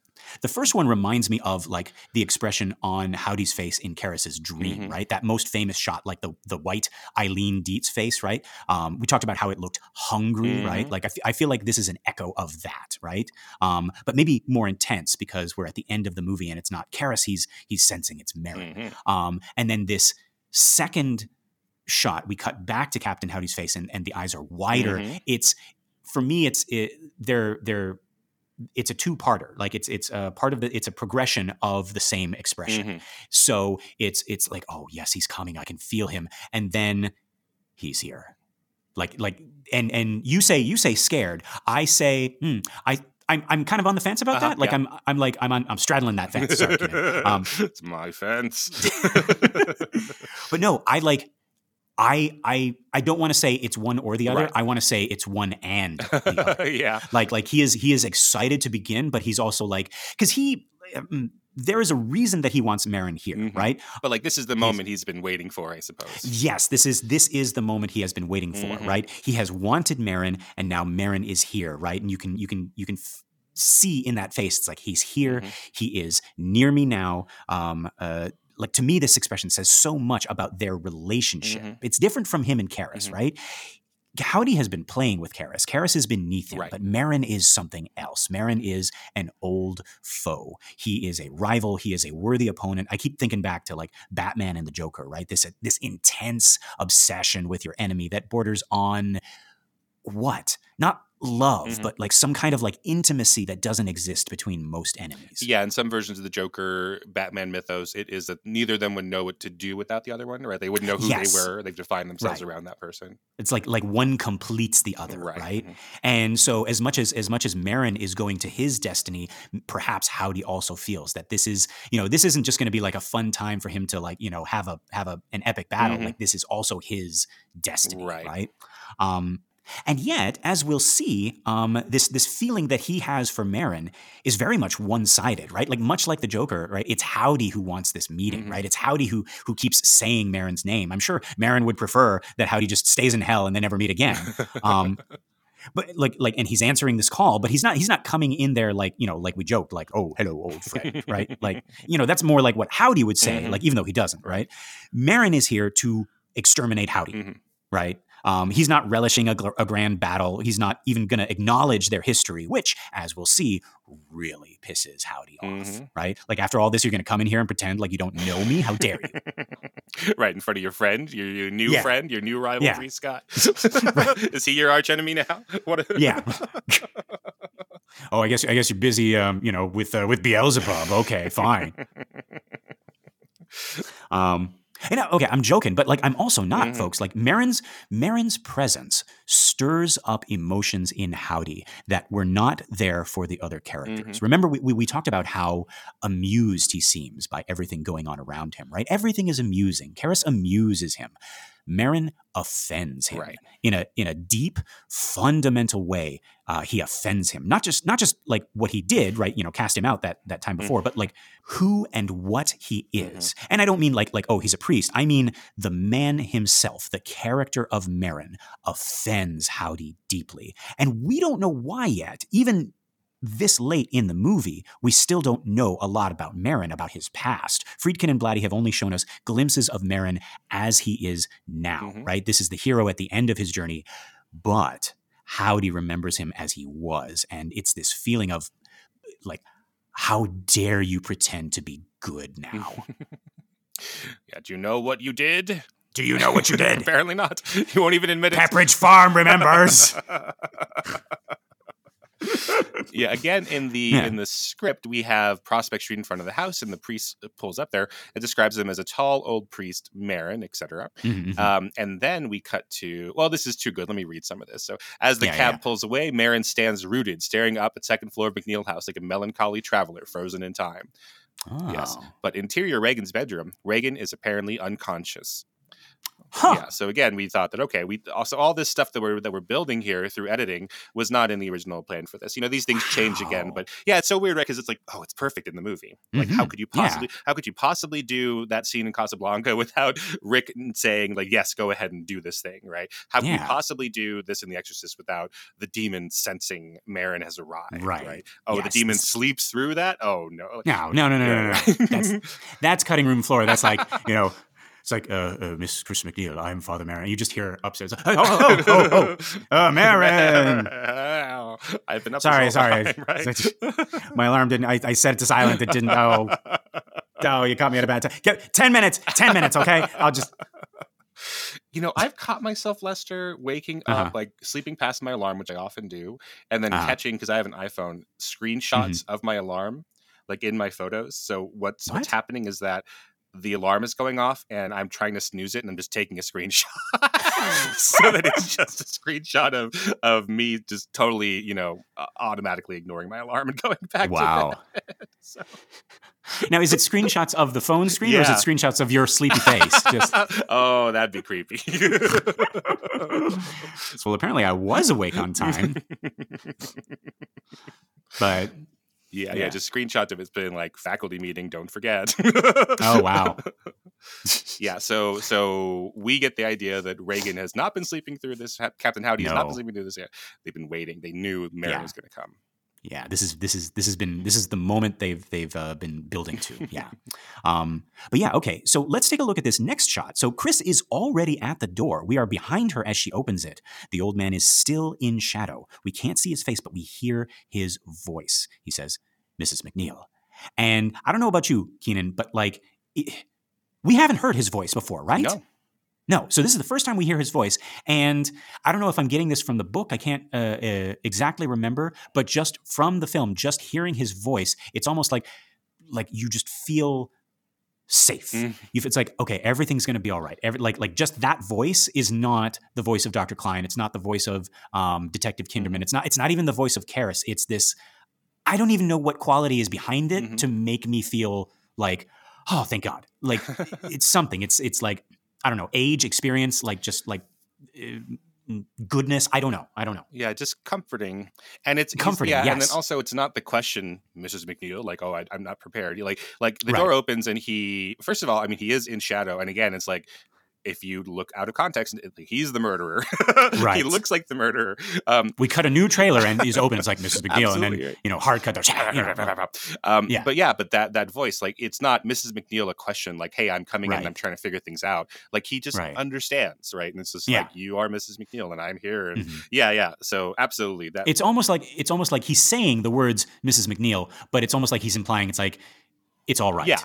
The first one reminds me of like the expression on Howdy's face in Karras's dream, Mhm. right? That most famous shot, like the the white Eileen Dietz face, right? Um, we talked about how it looked hungry, right? Mhm. Like I, f- I feel like this is an echo of that, right? Um, but maybe more intense because we're at the end of the movie and it's not Karras. He's he's sensing it's Merrin. Mhm. Um, and then this second shot, we cut back to Captain Howdy's face, and, and the eyes are wider. Mhm. It's for me, it's it, they're they're it's a two parter. Like it's it's a part of the it's a progression of the same expression. Mhm. So it's it's like oh yes, he's coming. I can feel him, and then he's here. Like like and and you say you say scared. I say hmm, I. I'm, I'm kind of on the fence about Uh-huh, that. Like yeah. I'm I'm like I'm on I'm straddling that fence. Sorry, Um, it's my fence. but no, I like I I I don't want to say it's one or the other. Right. I want to say it's one and the other. yeah. like like he is he is excited to begin, but he's also like because he um, there is a reason that he wants Merrin here, Mhm. right? But like this is the moment he's been waiting for, I suppose. Yes, this is this is the moment he has been waiting for, Mhm. right? He has wanted Merrin, and now Merrin is here, right? And you can you can you can f- see in that face, it's like he's here, Mhm. he is near me now. Um, uh, like to me, this expression says so much about their relationship. Mhm. It's different from him and Karras, Mhm. right? Howdy has been playing with Karras. Karras is beneath him, Right. but Merrin is something else. Merrin is an old foe. He is a rival. He is a worthy opponent. I keep thinking back to like Batman and the Joker, right? This this intense obsession with your enemy that borders on what? Not love, Mhm. but like some kind of like intimacy that doesn't exist between most enemies. Yeah, in some versions of the Joker Batman mythos, it is that neither of them would know what to do without the other one, right? They wouldn't know who Yes. they were. They've defined themselves Right. around that person. It's like like one completes the other, right? Mhm. And so as much as as much as Merrin is going to his destiny, perhaps Howdy also feels that this is, you know, this isn't just going to be like a fun time for him to like, you know, have a have a an epic battle. Mhm. Like this is also his destiny, Right. right? Um and yet, as we'll see, um, this this feeling that he has for Merrin is very much one sided, right? Like much like the Joker, right? It's Howdy who wants this meeting, Mhm. right? It's Howdy who who keeps saying Merrin's name. I'm sure Merrin would prefer that Howdy just stays in hell and they never meet again. Um, but like like and he's answering this call but he's not he's not coming in there like you know like we joked like oh hello old friend right like you know that's more like what howdy would say Mhm. like even though he doesn't right merrin is here to exterminate howdy Mhm. right? Um, he's not relishing a, a grand battle. He's not even going to acknowledge their history, which, as we'll see, really pisses Howdy off, Mhm. right? Like after all this, you're going to come in here and pretend like you don't know me. How dare you? right in front of your friend, your, your new Yeah. friend, your new rivalry, Yeah. Scott. Is he your arch enemy now? What? Yeah. oh, I guess I guess you're busy, um, you know, with uh, with Beelzebub. Okay, fine. Um, and uh, okay, I'm joking, but like I'm also not, Mhm. folks. Like Merrin's Merrin's presence stirs up emotions in Howdy that were not there for the other characters. Remember, we, we we talked about how amused he seems by everything going on around him. Right? Everything is amusing. Karras amuses him. Merrin offends him Right. in a in a deep, fundamental way. Uh, he offends him. Not just not just like what he did, right? You know, cast him out that that time before, but like who and what he is. And I don't mean like like oh he's a priest. I mean the man himself, the character of Merrin, offends Howdy deeply, and we don't know why yet. Even this late in the movie, we still don't know a lot about Merrin, about his past. Friedkin and Blatty have only shown us glimpses of Merrin as he is now, Mhm. right? This is the hero at the end of his journey, but Howdy remembers him as he was. And it's this feeling of like, how dare you pretend to be good now? Yeah, do you know what you did? Do you know what you did? Apparently not. You won't even admit it. Pepperidge Farm remembers. yeah, again in the Yeah. in the script we have Prospect Street in front of the house, and the priest pulls up there and describes him as a tall old priest, Merrin, etc. Mhm, mhm. Um, and then we cut to well, this is too good. Let me read some of this. So as the Yeah, cab yeah. pulls away, Merrin stands rooted, staring up at second floor of MacNeil House like a melancholy traveler frozen in time. Yes. Oh. But interior Regan's bedroom, Regan is apparently unconscious. Huh. Yeah. So again, we thought that okay, we also all this stuff that we're that we're building here through editing was not in the original plan for this. You know, these things change again, but yeah, it's so weird, right? Because it's like, oh, it's perfect in the movie. Like, how Mhm. could you Yeah. possibly how could you possibly do that scene in Casablanca without Rick saying like, yes, go ahead and do this thing, right? How could you possibly do this in The Exorcist without the demon sensing Merrin has arrived? Right. right? Oh, the demon this- sleeps through that. Oh no. No, no, no, no, no, no, no. That's that's cutting room floor. That's like you know, it's like uh, uh Miss Chris MacNeil. I'm Father Merrin. You just hear upstairs. Oh, oh, oh, oh, oh, Merrin. I've been up. Sorry, sorry. time, right? My alarm didn't. I, I set it to silent. It didn't. Oh, oh, you caught me at a bad time. Get, ten minutes. Ten minutes. Okay. I'll just. you know, I've caught myself, Lester, waking Uh-huh. up, like sleeping past my alarm, which I often do, and then Uh-huh. catching because I have an iPhone screenshots of my alarm, like in my photos. So what's What? what's happening is that the alarm is going off, and I'm trying to snooze it, and I'm just taking a screenshot, so that it's just a screenshot of of me just totally, you know, uh, automatically ignoring my alarm and going back. Wow. So. Now, is it screenshots of the phone screen or is it screenshots of your sleepy face? Just. oh, that'd be creepy. Well, apparently I was awake on time, but Yeah, yeah, Yeah. just screenshot of it's been like faculty meeting, don't forget. oh wow. yeah, so so we get the idea that Regan has not been sleeping through this. Captain Howdy has not been sleeping through this yet. They've been waiting. They knew Merrin Yeah. was going to come. yeah this is this is this has been this is the moment they've they've uh, been building to yeah um but yeah okay so let's take a look at this next shot so chris is already at the door we are behind her as she opens it the old man is still in shadow we can't see his face but we hear his voice he says mrs macneil and i don't know about you kynan but like it, we haven't heard his voice before right No. no. So this is the first time we hear his voice. And I don't know if I'm getting this from the book. I can't uh, uh, exactly remember. But just from the film, just hearing his voice, it's almost like like you just feel safe. Mm. It's like okay, everything's going to be all right. Every, like like just that voice is not the voice of Dr. Klein. It's not the voice of um, Detective Kinderman. It's not. It's not even the voice of Karras. It's this. I don't even know what quality is behind it Mhm. to make me feel like oh thank God. Like it's something. It's it's like I don't know, age, experience, like just like uh, goodness. I don't know. I don't know. Yeah, just comforting, and it's Comforting, Yeah, and then also it's not the question, Mrs. MacNeil, like, oh, I, I'm not prepared. Like, like the Right. door opens and he, first of all, I mean, he is in shadow, and again, it's like if you look out of context, he's the murderer. Right. he looks like the murderer. Um, We cut a new trailer and he's open. It's like Mrs. MacNeil, and then you know hard cut. There's you know, um, Yeah. But yeah, but that that voice, like, it's not Mrs. MacNeil a question like, "Hey, I'm coming in, and I'm trying to figure things out." Like he just Right. understands, right? And it's just Yeah. like, "You are Mrs. MacNeil, and I'm here." And Mhm. yeah, yeah. So absolutely, that it's almost like it's almost like he's saying the words Mrs. MacNeil, but it's almost like he's implying it's like it's all right. Yeah.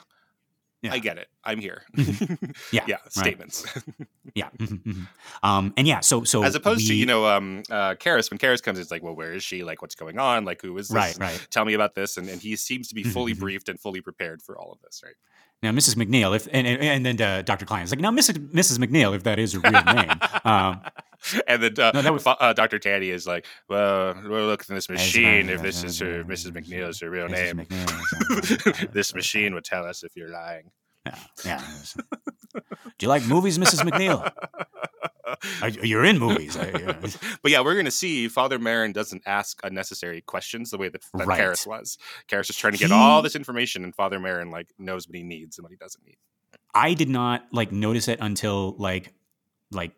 Yeah. I get it. I'm here. Yeah, yeah. Statements. yeah. Mhm, mhm. um, and yeah, so so As opposed to you know, um, uh, Karras. When Karras comes, it's like, well, where is she? Like, what's going on? Like, who is this? right, right. Tell me about this. And and he seems to be fully Mhm. briefed and fully prepared for all of this, right? Now, Mrs. MacNeil, if and and, and then uh, Dr. Klein is like, now, Mrs. Mrs. MacNeil, if that is her real name. Um, and then uh, No, was- uh, Dr. Tanney is like, well, we'll look in this machine if this is her, Mrs. MacNeil is her real name. This machine would tell us if you're lying. Yeah, yeah. Do you like movies, Mrs. MacNeil? You're in movies. But yeah, we're going to see Father Merrin doesn't ask unnecessary questions the way that, that Right. Karras was. Karras is trying to get He- all this information, and Father Merrin like knows what he needs and what he doesn't need. I did not like notice it until like like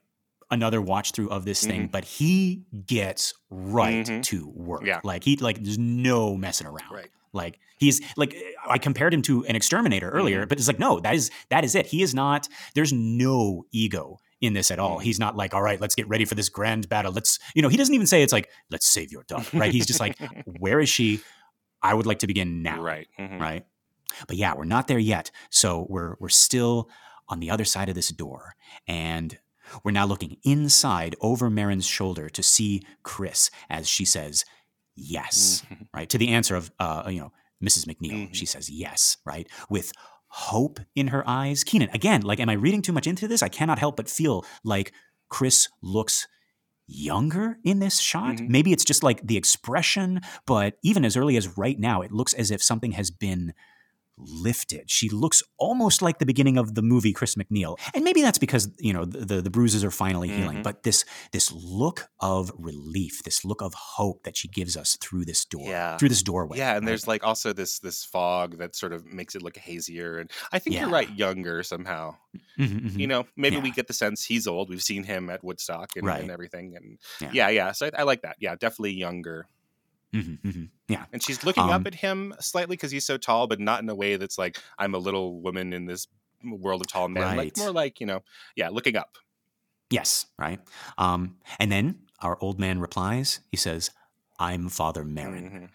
another watch through of this thing, Mhm. but he gets right Mhm. to work. Yeah. Like he like there's no messing around. Right. Like he's like I compared him to an exterminator Mm-hmm. earlier, but it's like no, that is that is it. He is not there's no ego in this at all. Mhm. He's not like, all right, let's get ready for this grand battle. Let's you know, he doesn't even say it's like, let's save your daughter. Right. He's just like, where is she? I would like to begin now Right. mhm. right? But yeah, we're not there yet. So we're we're still on the other side of this door, and we're now looking inside over Merrin's shoulder to see Chris as she says yes, Mhm. right to the answer of uh, you know Mrs. MacNeil. Mhm. She says yes, right with hope in her eyes. Kynan, again, like, am I reading too much into this? I cannot help but feel like Chris looks younger in this shot. Mhm. Maybe it's just like the expression, but even as early as right now, it looks as if something has been lifted. She looks almost like the beginning of the movie Chris MacNeil. And maybe that's because, you know, the, the, the bruises are finally healing, Mhm. but this this look of relief, this look of hope that she gives us through this door, Yeah. through this doorway. Yeah, and right? there's like also this this fog that sort of makes it look hazier, and I think you're right, younger somehow. Mhm, mhm. You know, maybe we get the sense he's old. We've seen him at Woodstock and, Right. and everything, and Yeah. yeah, yeah. So I, I like that. Yeah, definitely younger. Mhm, mhm. Yeah. And she's looking Um, up at him slightly because he's so tall, but not in a way that's like I'm a little woman in this world of tall men. Like more like you know, yeah, looking up. Yes, right. Um, and then our old man replies. He says, "I'm Father Merrin," Mhm.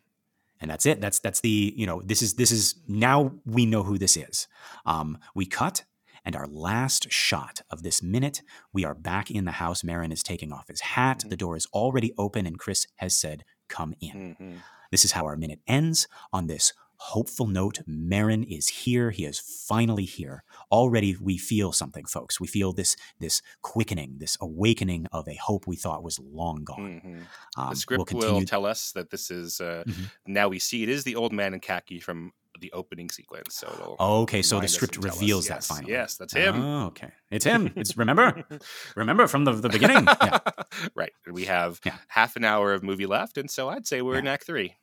and that's it. That's that's the you know this is this is now we know who this is. Um, we cut. And our last shot of this minute, we are back in the house. Merrin is taking off his hat. Mhm. The door is already open, and Chris has said, Come in. Mhm. This is how our minute ends on this hopeful note. Merrin is here. He is finally here. Already we feel something, folks. We feel this this quickening, this awakening of a hope we thought was long gone. Mhm. Um, The script we'll will tell us that this is uh, Mhm. now we see it is the old man in khaki from the opening sequence. So it'll okay, so the script and tell us, reveals that yes, finally. Yes, that's him. Oh, okay, it's him. It's remember, remember from the, the beginning. Yeah. right. We have Yeah. half an hour of movie left, and so I'd say we're in Act Three.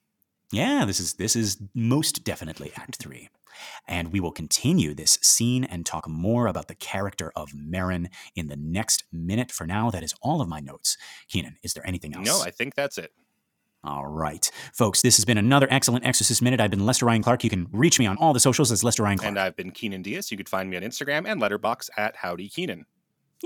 Yeah, this is this is most definitely Act Three, and we will continue this scene and talk more about the character of Merrin in the next minute. For now, that is all of my notes. Kynan, is there anything else? No, I think that's it. All right, folks, this has been another excellent Exorcist Minute. I've been Lester Ryan Clark. You can reach me on all the socials as Lester Ryan Clark. And I've been Kynan Diaz. You could find me on Instagram and Letterboxd at Howdy Kynan.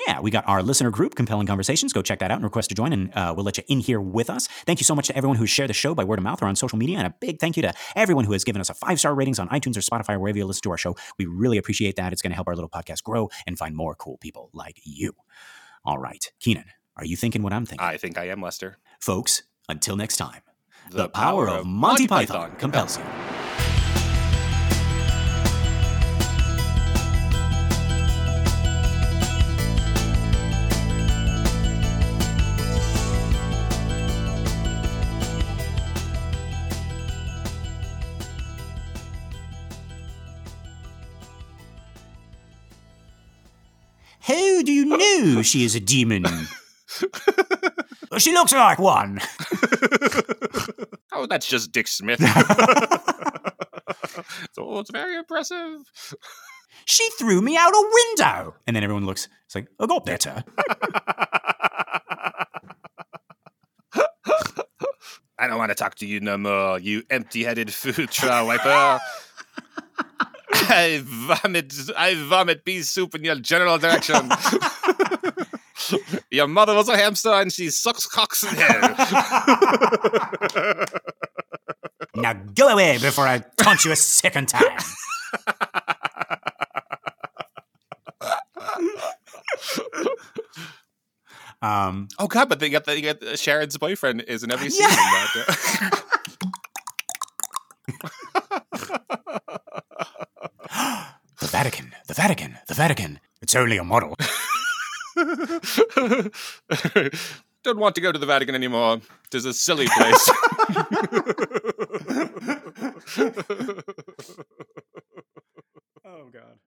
Yeah, we got our listener group, Compelling Conversations. Go check that out and request to join, and uh, we'll let you in here with us. Thank you so much to everyone who shared the show by word of mouth or on social media, and a big thank you to everyone who has given us a five star ratings on iTunes or Spotify or wherever you listen to our show. We really appreciate that. It's going to help our little podcast grow and find more cool people like you. All right, Kynan, are you thinking what I'm thinking? I think I am Lester. Folks, until next time, the, power, of Monty, Python, compels you. How do you know she is a demon? she looks like one. oh, that's just Dick Smith. so it's very impressive. She threw me out a window. And then everyone looks, it's like, I got better. I don't want to talk to you no more, you empty-headed food trough wiper. I vomit, I vomit pea soup in your general direction. your mother was a hamster and she sucks cocks in hell. now go away before I taunt you a second time. um, oh god, but they got the, you got the, Sharon's boyfriend is in every scene. Yeah. in the Vatican, the Vatican, the Vatican. It's only a model. Don't want to go to the Vatican anymore. It is a silly place. oh, God.